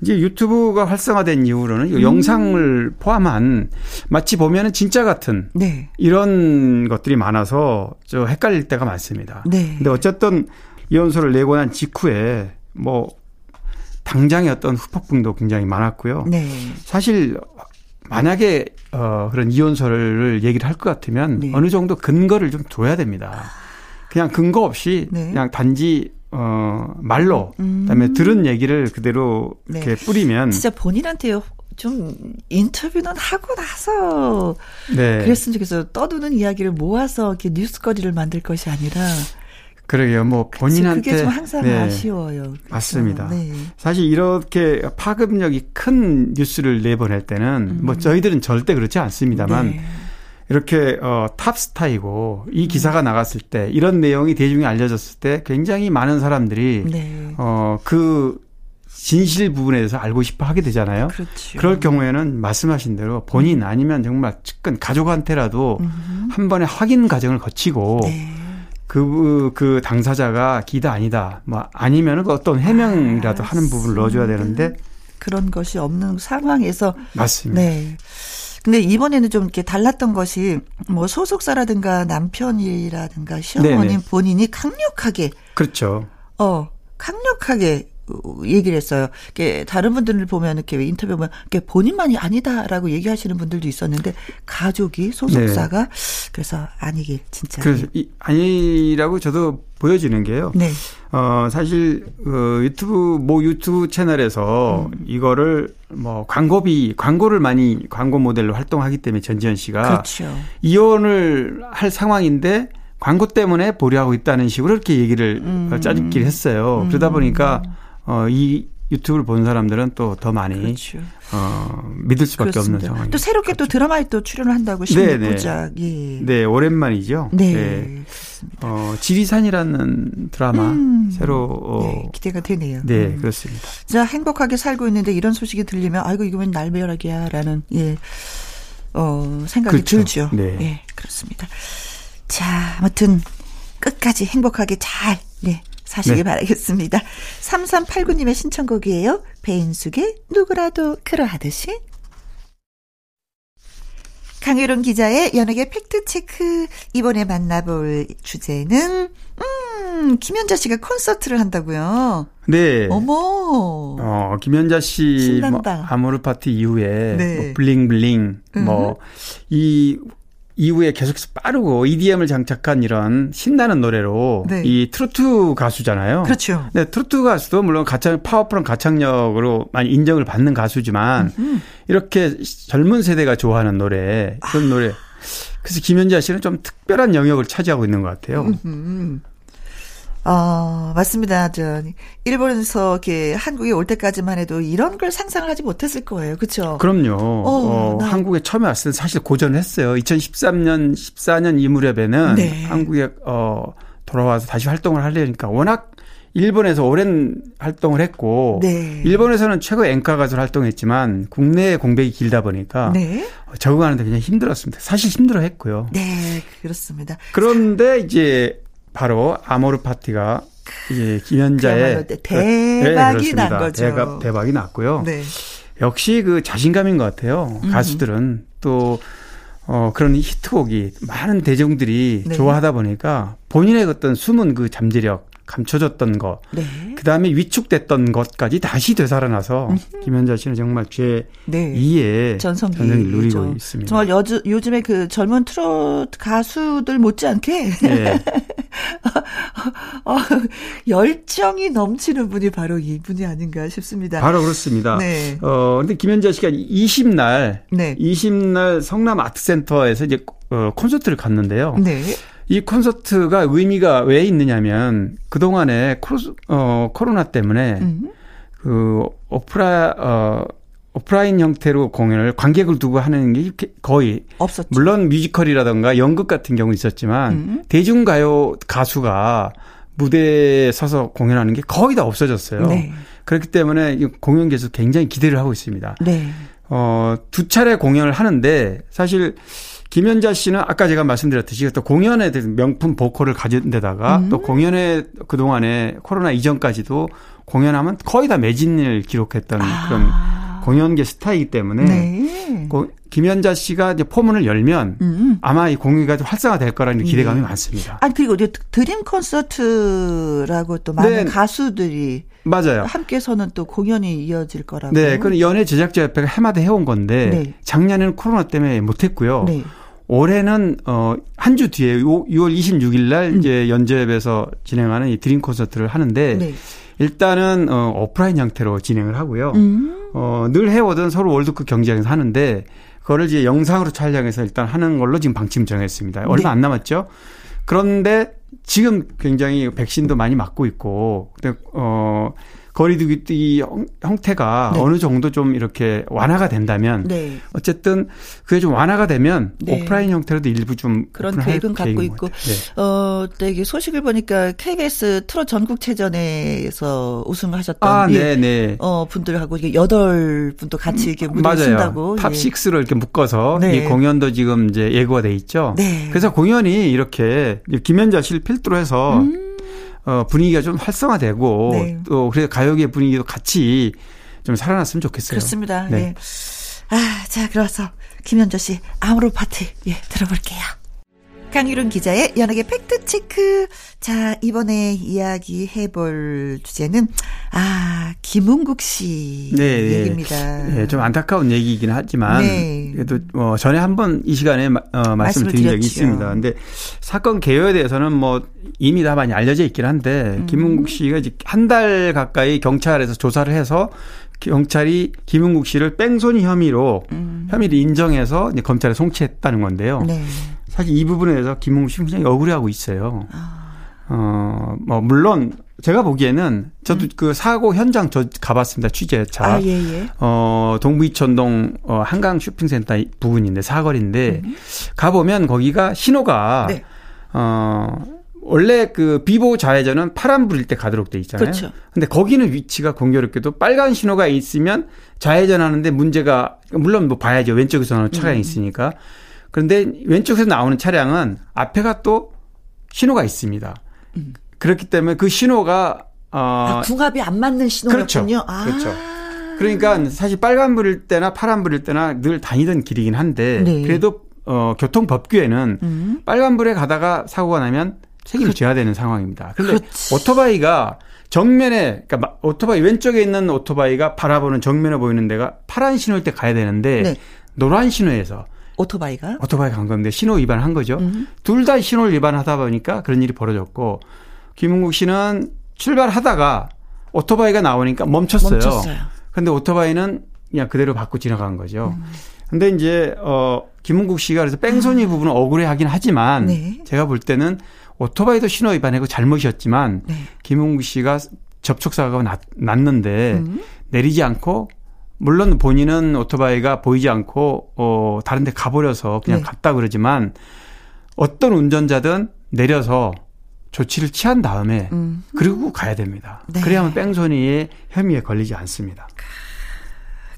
E: 이제 유튜브가 활성화된 이후로는 음. 영상을 포함한 마치 보면은 진짜 같은 네. 이런 것들이 많아서 저 헷갈릴 때가 많습니다. 네. 근데 어쨌든 이혼서를 내고 난 직후에 뭐 당장의 어떤 후폭풍도 굉장히 많았고요. 네. 사실 만약에 어 그런 이혼서를 얘기를 할 것 같으면 네. 어느 정도 근거를 좀 둬야 됩니다. 그냥 근거 없이 네. 그냥 단지 어 말로 음. 그다음에 들은 얘기를 그대로 네. 이렇게 뿌리면
A: 진짜 본인한테 좀 인터뷰는 하고 나서 네. 그랬으면 좋겠어요. 떠드는 이야기를 모아서 이렇게 뉴스거리를 만들 것이 아니라
E: 그러게요. 뭐 본인한테
A: 그게 좀 항상 네. 아쉬워요. 그렇죠?
E: 맞습니다. 네. 사실 이렇게 파급력이 큰 뉴스를 내보낼 때는 뭐 음. 뭐 저희들은 절대 그렇지 않습니다만 네. 이렇게 어 탑스타이고 이 기사가 음. 나갔을 때 이런 내용이 대중에 알려졌을 때 굉장히 많은 사람들이 네. 어 그 진실 부분에 대해서 알고 싶어 하게 되잖아요. 그렇죠. 그럴 경우에는 말씀하신 대로 본인 음. 아니면 정말 측근 가족한테라도 음. 한 번에 확인 과정을 거치고 네. 그, 그 당사자가 기다 아니다. 뭐 아니면은 그 어떤 해명이라도 아, 하는 부분을 넣어줘야 되는데
A: 그런 것이 없는 상황에서
E: 맞습니다. 네.
A: 근데 이번에는 좀 이렇게 달랐던 것이 뭐 소속사라든가 남편이라든가 시어머님 네네. 본인이 강력하게
E: 그렇죠.
A: 어 강력하게 얘기를 했어요. 이게 다른 분들을 보면 이렇게 인터뷰 보면 이게 본인만이 아니다라고 얘기하시는 분들도 있었는데 가족이 소속사가 네. 그래서 아니길 진짜.
E: 그래서 이, 아니라고 저도 보여지는 게요. 네. 어 사실 그 유튜브 모 유튜브 채널에서 음. 이거를 뭐 광고비 광고를 많이 광고 모델로 활동하기 때문에 전지현 씨가 그렇죠. 이혼을 할 상황인데 광고 때문에 보류하고 있다는 식으로 이렇게 얘기를 음. 짜집기를 했어요. 그러다 보니까 음. 어, 이 유튜브를 본 사람들은 또 더 많이 그렇죠. 어, 믿을 수밖에 그렇습니다. 없는 상황이또
A: 새롭게 그렇죠. 또 드라마에 또 출연을 한다고 신부작
E: 예. 네, 오랜만이죠. 네. 네. 어, 지리산이라는 드라마 음. 새로 어,
A: 네, 기대가 되네요.
E: 네, 음. 그렇습니다.
A: 자, 행복하게 살고 있는데 이런 소식이 들리면 아이고 이거 웬 날벼락이야라는 예. 어, 생각이 그렇죠. 들죠. 네. 예, 그렇습니다. 자, 아무튼 끝까지 행복하게 잘 네. 사시기 네. 바라겠습니다. 3389님의 신청곡이에요. 배인숙의 누구라도 그러하듯이. 강유론 기자의 연예계 팩트체크. 이번에 만나볼 주제는, 음, 김연자 씨가 콘서트를 한다고요?
E: 네.
A: 어머.
E: 어, 김연자 씨, 뭐, 아모르 파티 이후에, 네. 뭐 블링블링, 음. 뭐, 이 이후에 계속해서 빠르고 EDM을 장착한 이런 신나는 노래로 네. 이 트로트 가수잖아요.
A: 그렇죠.
E: 네, 트로트 가수도 물론 가창 파워풀한 가창력으로 많이 인정을 받는 가수지만 음흠. 이렇게 젊은 세대가 좋아하는 노래 그런 아. 노래. 그래서 김현자 씨는 좀 특별한 영역을 차지하고 있는 것 같아요. 음흠.
A: 어, 맞습니다. 저, 일본에서 이렇게 한국에 올 때까지만 해도 이런 걸 상상을 하지 못했을 거예요. 그쵸?
E: 그럼요. 어, 어 한국에 처음에 왔을 때 사실 고전을 했어요. 2013년, 14년 이 무렵에는 네. 한국에, 어, 돌아와서 다시 활동을 하려니까 워낙 일본에서 오랜 활동을 했고 네. 일본에서는 최고 앵카 가수로 활동했지만 국내 공백이 길다 보니까 네. 적응하는데 굉장히 힘들었습니다. 사실 힘들어했고요.
A: 네, 그렇습니다.
E: 그런데 이제 바로 아모르 파티가 이제 김현자의
A: 대박이 네, 난 거죠.
E: 대박, 대박이 났고요. 네. 역시 그 자신감인 것 같아요. 음. 가수들은 또 어, 그런 히트곡이 많은 대중들이 네. 좋아하다 보니까 본인의 어떤 숨은 그 잠재력, 감춰졌던 것, 네. 그 다음에 위축됐던 것까지 다시 되살아나서 음흠. 김현자 씨는 정말 제 네. 2의 전성기를 누리고 있습니다.
A: 정말 여주, 요즘에 그 젊은 트로트 가수들 못지않게 네. 어, 열정이 넘치는 분이 바로 이분이 아닌가 싶습니다.
E: 바로 그렇습니다. 네. 어, 근데 김현자 씨가 20날, 네. 20날 성남 아트센터에서 이제 어, 콘서트를 갔는데요. 네. 이 콘서트가 의미가 왜 있느냐면 그동안에 코로, 어, 코로나 때문에 음. 그 오프라 어 오프라인 형태로 공연을 관객을 두고 하는 게 거의 없었죠. 물론 뮤지컬이라던가 연극 같은 경우 있었지만 음. 대중 가요 가수가 무대에 서서 공연하는 게 거의 다 없어졌어요. 네. 그렇기 때문에 공연 계속 굉장히 기대를 하고 있습니다. 네. 어, 두 차례 공연을 하는데 사실 김연자 씨는 아까 제가 말씀드렸듯이 또 공연에 대한 명품 보컬을 가진 데다가 음. 또 공연에 그동안에 코로나 이전까지도 공연하면 거의 다 매진을 기록했던 아. 그런 공연계 스타이기 때문에 네. 김연자 씨가 이제 포문을 열면 음. 아마 이 공연가 좀 활성화될 거라는 기대감이 네. 많습니다.
A: 아니 그리고 드림 콘서트라고 또 많은 네. 가수들이
E: 맞아요.
A: 함께서는 또 공연이 이어질 거라고.
E: 네, 그건 연예 제작자 협회가 해마다 해온 건데 네. 작년에는 코로나 때문에 못했고요. 네. 올해는 어 한 주 뒤에 6월 26일 날 음. 이제 연접에서 진행하는 이 드림 콘서트를 하는데 네. 일단은 어 오프라인 형태로 진행을 하고요. 음. 어늘 해오던 서울 월드컵 경기장에서 하는데 그거를 이제 영상으로 촬영해서 일단 하는 걸로 지금 방침 정했습니다. 얼마 네. 안 남았죠. 그런데 지금 굉장히 백신도 많이 맞고 있고 근데 어 거리두기 형태가 네. 어느 정도 좀 이렇게 완화가 된다면 네. 어쨌든 그게 좀 완화가 되면 네. 오프라인 형태로도 일부 좀
A: 그런 계획은 갖고 있고 네. 어, 네, 소식을 보니까 KBS 트롯 전국체전에서 우승하셨던 아, 예, 네, 어, 분들하고 이게 여덟 분도 같이 이렇게 무대 쓴다고
E: Top 6를 예. 이렇게 묶어서 이 네. 공연도 지금 이제 예고가 돼 있죠. 네. 그래서 공연이 이렇게 김연자 씨를 필두로 해서 음. 어, 분위기가 좀 활성화되고 네. 또 그래서 가요계 분위기도 같이 좀 살아났으면 좋겠어요.
A: 그렇습니다. 네. 네. 아, 자, 그래서 김현조 씨 아우로 파트 예, 들어볼게요. 강유론 기자의 연예계 팩트체크. 자, 이번에 이야기 해볼 주제는, 아, 김은국 씨 네, 네. 얘기입니다.
E: 네, 좀 안타까운 얘기이긴 하지만, 네. 그래도 뭐 전에 한 번 이 시간에 어, 말씀드린 적이 있습니다. 근데 사건 개요에 대해서는 뭐 이미 다 많이 알려져 있긴 한데, 음. 김은국 씨가 이제 한 달 가까이 경찰에서 조사를 해서 경찰이 김은국 씨를 뺑소니 혐의로 음. 혐의를 인정해서 이제 검찰에 송치했다는 건데요. 네. 사실 이 부분에 대해서 김웅 씨는 굉장히 억울해하고 있어요. 아. 어, 뭐, 물론, 제가 보기에는 저도 음. 그 사고 현장 저 가봤습니다. 취재차. 아, 예, 예. 어, 동부이천동 어, 한강 쇼핑센터 부근인데 사거리인데 음. 가보면 거기가 신호가 네. 어, 원래 그 비보 좌회전은 파란불일 때 가도록 돼 있잖아요. 그렇죠. 근데 거기는 위치가 공교롭게도 빨간 신호가 있으면 좌회전하는데 문제가 물론 뭐 봐야죠. 왼쪽에서 나오는 차량이 음. 있으니까. 그런데 왼쪽에서 나오는 차량은 앞에가 또 신호가 있습니다. 음. 그렇기 때문에 그 신호가
A: 어 아, 궁합이 안 맞는 신호였군요.
E: 그렇죠. 아. 그렇죠. 그러니까 사실 빨간불일 때나 파란불일 때나 늘 다니던 길이긴 한데 네. 그래도 어 교통 법규에는 음. 빨간불에 가다가 사고가 나면 책임을 그, 져야 되는 상황입니다. 그런데 그렇지. 오토바이가 정면에 그러니까 오토바이 왼쪽에 있는 오토바이가 바라보는 정면에 보이는 데가 파란 신호일 때 가야 되는데 네. 노란 신호에서
A: 오토바이가?
E: 오토바이가 간 건데 신호 위반을 한 거죠. 음. 둘다 신호를 위반하다 보니까 그런 일이 벌어졌고 김은국 씨는 출발하다가 오토바이가 나오니까 멈췄어요. 멈췄어요. 근데 오토바이는 그냥 그대로 받고 지나간 거죠. 음. 근데 이제 어 김은국 씨가 그래서 뺑소니 아. 부분은 억울해 하긴 하지만 네. 제가 볼 때는 오토바이도 신호 위반하고 잘못이었지만 네. 김은국 씨가 접촉 사고가 났, 났는데 음. 내리지 않고 물론 본인은 오토바이가 보이지 않고 어 다른 데 가버려서 그냥 네. 갔다 그러지만 어떤 운전자든 내려서 조치를 취한 다음에 음. 그리고 가야 됩니다. 네. 그래야만 뺑소니의 혐의에 걸리지 않습니다.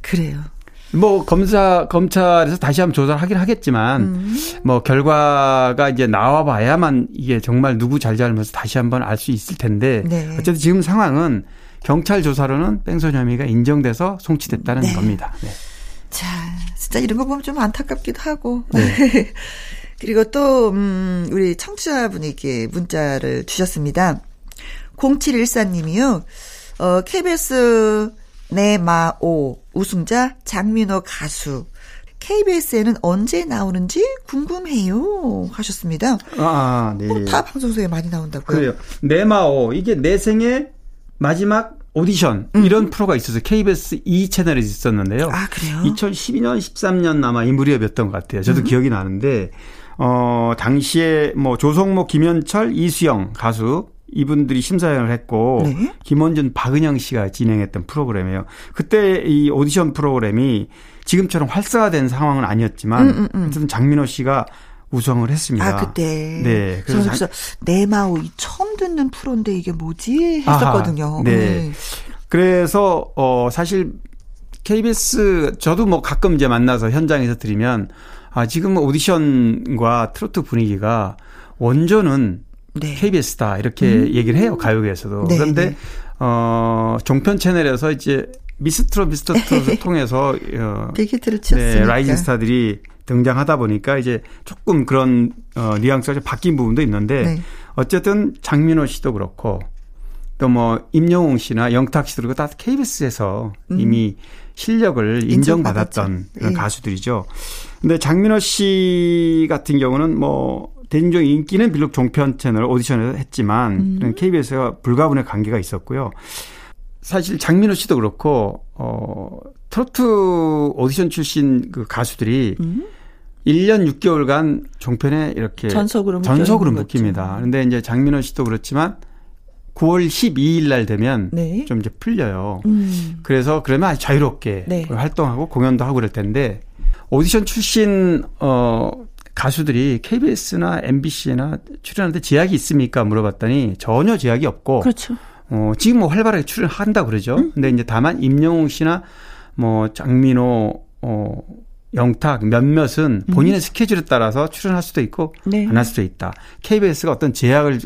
A: 그래요.
E: 뭐 검사 검찰에서 다시 한번 조사를 하긴 하겠지만 음. 뭐 결과가 이제 나와 봐야만 이게 정말 누구 잘잘못을 다시 한번 알 수 있을 텐데 네. 어쨌든 지금 상황은 경찰 조사로는 뺑소니 혐의가 인정돼서 송치됐다는 네. 겁니다. 네.
A: 자, 진짜 이런 거 보면 좀 안타깝기도 하고. 네. 그리고 또, 음, 우리 청취자분에게 문자를 주셨습니다. 0714님이요. 어, KBS 내마오 우승자 장민호 가수. KBS에는 언제 나오는지 궁금해요. 하셨습니다.
E: 아, 네.
A: 어, 다 방송국에 많이 나온다고요.
E: 그래요. 내마오. 이게 내 생의 마지막 오디션 음. 이런 프로가 있어서 KBS 2 채널에 있었는데요.
A: 아, 그래요?
E: 2012년, 13년 아마 이 무렵이었던 것 같아요. 저도 음. 기억이 나는데 어, 당시에 뭐 조성모, 김현철, 이수영 가수 이분들이 심사위원을 했고 네. 김원준, 박은영 씨가 진행했던 프로그램이에요. 그때 이 오디션 프로그램이 지금처럼 활성화된 상황은 아니었지만 음, 음, 음. 장민호 씨가 우승을 했습니다.
A: 아 그때. 네. 그래서, 그래서 내마오 처음 듣는 프로인데 이게 뭐지 했었거든요.
E: 아하, 네. 네. 그래서 어 사실 KBS 저도 뭐 가끔 이제 만나서 현장에서 들으면 아 지금 오디션과 트로트 분위기가 원조는 네. KBS다 이렇게 음. 얘기를 해요 가요계에서도. 네, 그런데 네. 어 종편 채널에서 이제 미스트로 미스터 트롯을 통해서 어. 네, rising 스타들이 등장하다 보니까 이제 조금 그런 어 뉘앙스가 좀 바뀐 부분도 있는데 네. 어쨌든 장민호 씨도 그렇고 또 뭐 임영웅 씨나 영탁 씨도 그렇고 다 KBS에서 음. 이미 실력을 인정받았던 그런 네. 가수들이죠. 근데 장민호 씨 같은 경우는 뭐 대중적 인기는 비록 종편 채널 오디션을 했지만 음. KBS와 불가분의 관계가 있었고요. 사실 장민호 씨도 그렇고 어 트로트 오디션 출신 그 가수들이 음? 1년 6개월간 종편에 이렇게 전속으로 전속으로 묶입니다. 그런데 이제 장민호 씨도 그렇지만 9월 12일 날 되면 네. 좀 이제 풀려요. 음. 그래서 그러면 아주 자유롭게 네. 활동하고 공연도 하고 그럴 텐데 오디션 출신 어 가수들이 KBS나 MBC나 출연하는데 제약이 있습니까 물어봤더니 전혀 제약이 없고
A: 그렇죠.
E: 어, 지금 뭐 활발하게 출연한다 그러죠. 음? 근데 이제 다만 임영웅 씨나 뭐 장민호, 어, 영탁 몇몇은 음. 본인의 음. 스케줄에 따라서 출연할 수도 있고 네. 안할 수도 있다. KBS가 어떤 제약을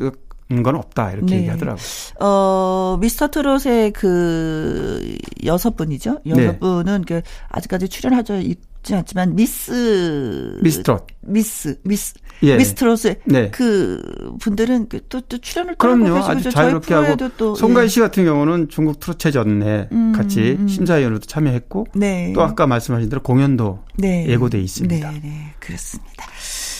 E: 건 없다 이렇게 네. 얘기하더라고요.
A: 어 미스터 트롯의 그 여섯 분이죠. 여섯 네. 분은 그 아직까지 출연하죠 있지 않지만 미스
E: 미스트롯
A: 미스 미스 예. 미스트롯의 네. 그 분들은 그 또, 또 출연을
E: 그럼요 아주 자유롭게 하고 또 송가인 예. 씨 같은 경우는 중국 트롯 체전에 음, 같이 음. 심사위원으로도 참여했고 네. 또 아까 말씀하신 대로 공연도 네. 예고돼 있습니다.
A: 네, 네, 그렇습니다.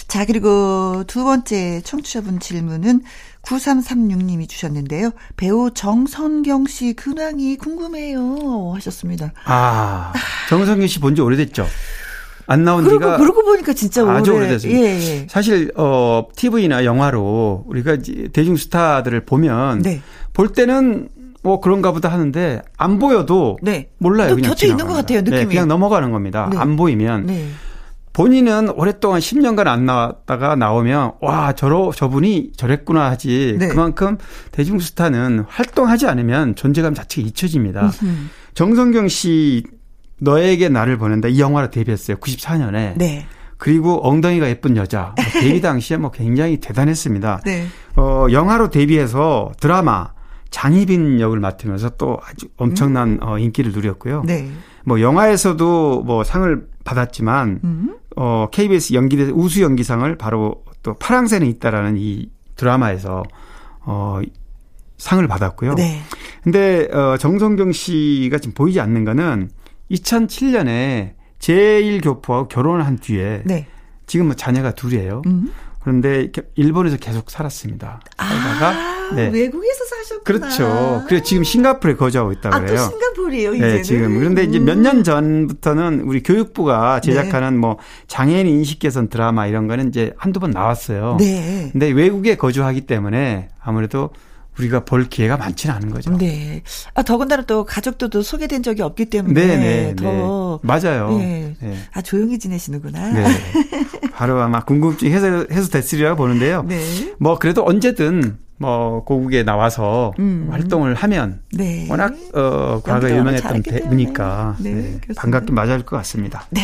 A: 자 그리고 두 번째 청취자분 질문은 9336님이 주셨는데요. 배우 정선경 씨 근황이 궁금해요 하셨습니다.
E: 아, 정선경 씨 본 지 오래됐죠? 안 나온
A: 그러고,
E: 지가
A: 그러고 보니까 진짜
E: 아주 오래. 오래됐습니다. 예, 예. 사실 어 TV나 영화로 우리가 대중 스타들을 보면 네. 볼 때는 뭐 그런가 보다 하는데 안 보여도 네. 몰라요.
A: 그냥 곁에 있는 것 같아요. 느낌이. 네,
E: 그냥 넘어가는 겁니다. 네. 안 보이면 네. 본인은 오랫동안 10년간 안 나왔다가 나오면 와 저러 저분이 저랬구나 하지 네. 그만큼 대중 스타는 활동하지 않으면 존재감 자체가 잊혀집니다. 으흠. 정성경 씨 너에게 나를 보낸다 이 영화로 데뷔했어요. 94년에. 네. 그리고 엉덩이가 예쁜 여자 뭐 데뷔 당시에 뭐 굉장히 대단했습니다. 네. 어 영화로 데뷔해서 드라마 장희빈 역을 맡으면서 또 아주 엄청난 음. 어, 인기를 누렸고요. 네. 뭐 영화에서도 뭐 상을 받았지만 음. 어, KBS 연기대 우수 연기상을 바로 또 파랑새는 있다라는 이 드라마에서 어, 상을 받았고요. 네. 근데 어, 정성경 씨가 지금 보이지 않는 거는 2007년에 제1교포하고 결혼을 한 뒤에 네. 지금 뭐 자녀가 둘이에요. 음. 그런데 일본에서 계속 살았습니다.
A: 살다가 아, 네. 외국에서 사셨구나.
E: 그렇죠. 그래 지금 싱가포르에 거주하고 있다 고 그래요.
A: 아, 또 싱가포르예요, 이제는. 네,
E: 지금. 그런데 이제 몇 년 전부터는 우리 교육부가 제작하는 네. 뭐 장애인 인식 개선 드라마 이런 거는 이제 한두 번 나왔어요. 네. 근데 외국에 거주하기 때문에 아무래도 우리가 볼 기회가 많지는 않은 거죠.
A: 네. 아, 더군다나 또 가족들도 소개된 적이 없기 때문에 네네, 네, 더
E: 네. 맞아요. 네.
A: 네. 아, 조용히 지내시는구나.
E: 네. 바로 아마 궁금증이 해소, 해소 됐으리라고 보는데요. 네. 뭐 그래도 언제든 뭐 고국에 나와서 음. 활동을 하면 네. 워낙 어 과거에 유명했던 배우니까 네, 네. 반갑게 맞아줄 것 같습니다.
A: 네.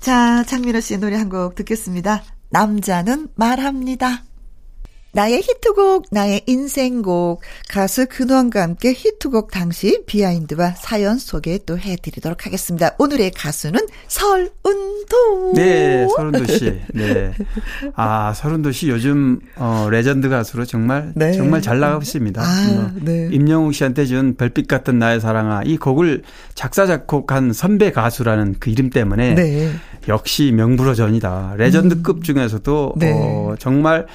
A: 자, 장민호 씨의 노래 한 곡 듣겠습니다. 남자는 말합니다. 나의 히트곡, 나의 인생곡, 가수 근황과 함께 히트곡 당시 behind와 사연 소개 또 해드리도록 하겠습니다. 오늘의 가수는 설운도.
E: 네, 설운도 씨. 네. 아, 설운도 씨 요즘, 어, 레전드 가수로 정말, 네. 정말 잘 나가고 있습니다. 아, 네. 임영웅 씨한테 준 별빛 같은 나의 사랑아. 이 곡을 작사, 작곡한 선배 가수라는 그 이름 때문에. 네. 역시 명불허전이다. 레전드급 음. 중에서도, 네. 어, 정말,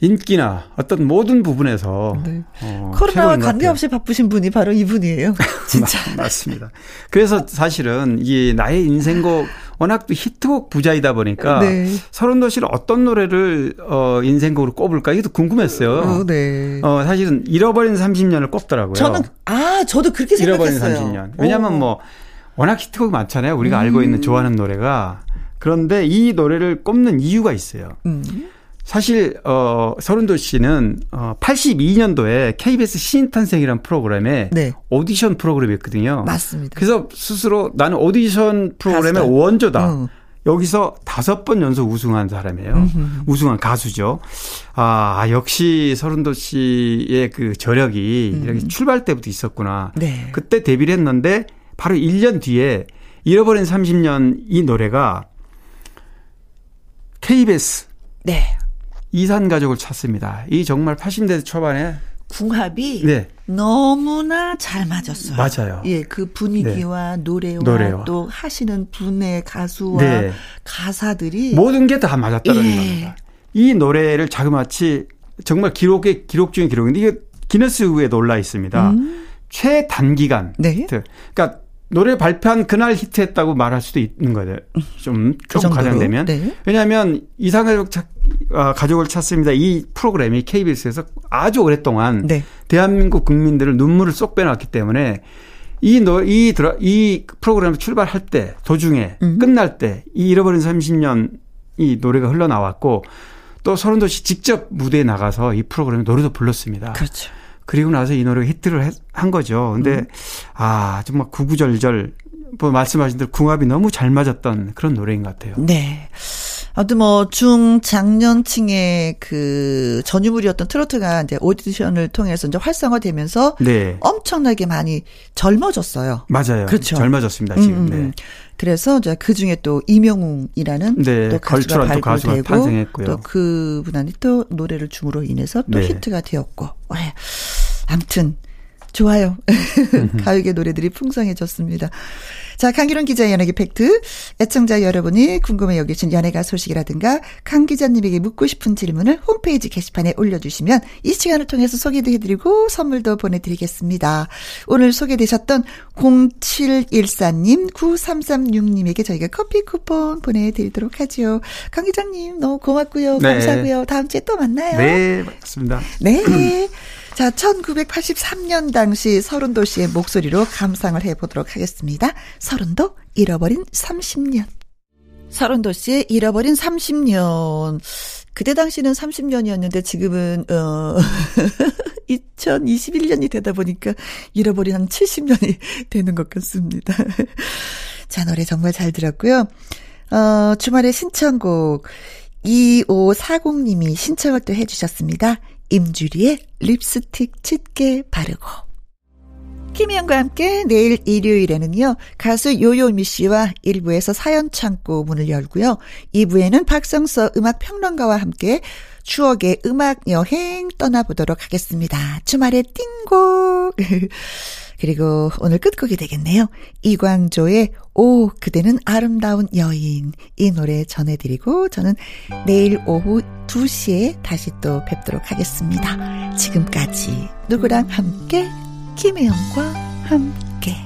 E: 인기나 어떤 모든 부분에서 네.
A: 어, 코로나와 관계없이 바쁘신 분이 바로 이분이에요. 진짜
E: 맞습니다. 그래서 사실은 이 나의 인생곡 워낙 또 히트곡 부자이다 보니까 네. 서른도 씨는 어떤 노래를 어 인생곡으로 꼽을까 이게 도 궁금했어요. 어, 네. 어 사실은 잃어버린 30년을 꼽더라고요.
A: 저는 아 저도 그렇게 생각했어요. 잃어버린 30년.
E: 왜냐하면 오. 뭐 워낙 히트곡이 많잖아요. 우리가 음. 알고 있는 좋아하는 노래가 그런데 이 노래를 꼽는 이유가 있어요. 음. 사실 어 서른도 씨는 어 82년도에 KBS 신인 탄생이라는 프로그램에 네. 오디션 프로그램이었거든요.
A: 맞습니다.
E: 그래서 스스로 나는 오디션 프로그램의 가수다. 원조다. 어. 여기서 다섯 번 연속 우승한 사람이에요. 음흠. 우승한 가수죠. 아, 역시 서른도 씨의 그 저력이 음. 이렇게 출발 때부터 있었구나. 네. 그때 데뷔를 했는데 바로 1년 뒤에 잃어버린 30년 이 노래가 KBS 네. 이산 가족을 찾습니다. 이 정말 80대 초반에
A: 궁합이 네. 너무나 잘 맞았어요.
E: 맞아요.
A: 예, 그 분위기와 네. 노래와, 노래와, 또 하시는 분의 가수와 네. 가사들이
E: 모든 게 다 맞았다는 예. 겁니다. 이 노래를 자그마치 정말 기록의 기록 중의 기록인데 이게 기네스북에 올라 있습니다. 음. 최단기간. 네. 그러니까 노래 발표한 그날 히트했다고 말할 수도 있는 거예요. 좀, 그좀 과장되면. 네. 왜냐하면 이상가족 어, 가족을 찾습니다. 이 프로그램이 KBS에서 아주 오랫동안 네. 대한민국 국민들을 눈물을 쏙 빼놨기 때문에 이 노, 이 드라, 이 프로그램을 출발할 때, 도중에, 음. 끝날 때, 이 잃어버린 30년 이 노래가 흘러나왔고, 또 서른도시 직접 무대에 나가서 이 프로그램에 노래도 불렀습니다.
A: 그렇죠.
E: 그리고 나서 이 노래가 히트를 했, 한 거죠. 근데, 음. 아, 정말 구구절절, 뭐 말씀하신 대로 궁합이 너무 잘 맞았던 그런 노래인 것 같아요.
A: 네. 아무튼 뭐 중장년층의 그 전유물이었던 트로트가 이제 오디션을 통해서 이제 활성화되면서 네. 엄청나게 많이 젊어졌어요.
E: 맞아요. 그렇죠. 젊어졌습니다 지금. 음, 음. 네.
A: 그래서 이제 그 중에 또 이명웅이라는 네. 또 가수가 발굴되고. 또 그분한테 또 노래를 줌으로 인해서 또 네. 히트가 되었고. 네. 아무튼 좋아요. 가요계 노래들이 풍성해졌습니다. 자, 강기론 기자의 연예계 팩트. 애청자 여러분이 궁금해 여기신 연예가 소식이라든가 강 기자님에게 묻고 싶은 질문을 홈페이지 게시판에 올려주시면 이 시간을 통해서 소개도 해드리고 선물도 보내드리겠습니다. 오늘 소개되셨던 0714님, 9336님에게 저희가 커피 쿠폰 보내드리도록 하죠. 강 기자님 너무 고맙고요. 네. 감사하고요. 다음 주에 또 만나요.
E: 네, 맞습니다.
A: 네. 자, 1983년 당시 서른도 씨의 목소리로 감상을 해보도록 하겠습니다. 서른도 잃어버린 30년. 서른도 씨의 잃어버린 30년. 그때 당시는 30년이었는데 지금은 어 2021년이 되다 보니까 잃어버린 한 70년이 되는 것 같습니다. 자, 노래 정말 잘 들었고요. 어, 주말에 신청곡 2540님이 신청을 또 해주셨습니다. 임주리의 립스틱 짙게 바르고. 김희영과 함께 내일 일요일에는요, 가수 요요미 씨와 1부에서 사연 창고 문을 열고요. 2부에는 박성서 음악 평론가와 함께 추억의 음악 여행 떠나보도록 하겠습니다. 주말에 띵곡. 그리고 오늘 끝곡이 되겠네요. 이광조의 오, 그대는 아름다운 여인. 이 노래 전해드리고 저는 내일 오후 2시에 다시 또 뵙도록 하겠습니다. 지금까지 누구랑 함께? 김혜영과 함께.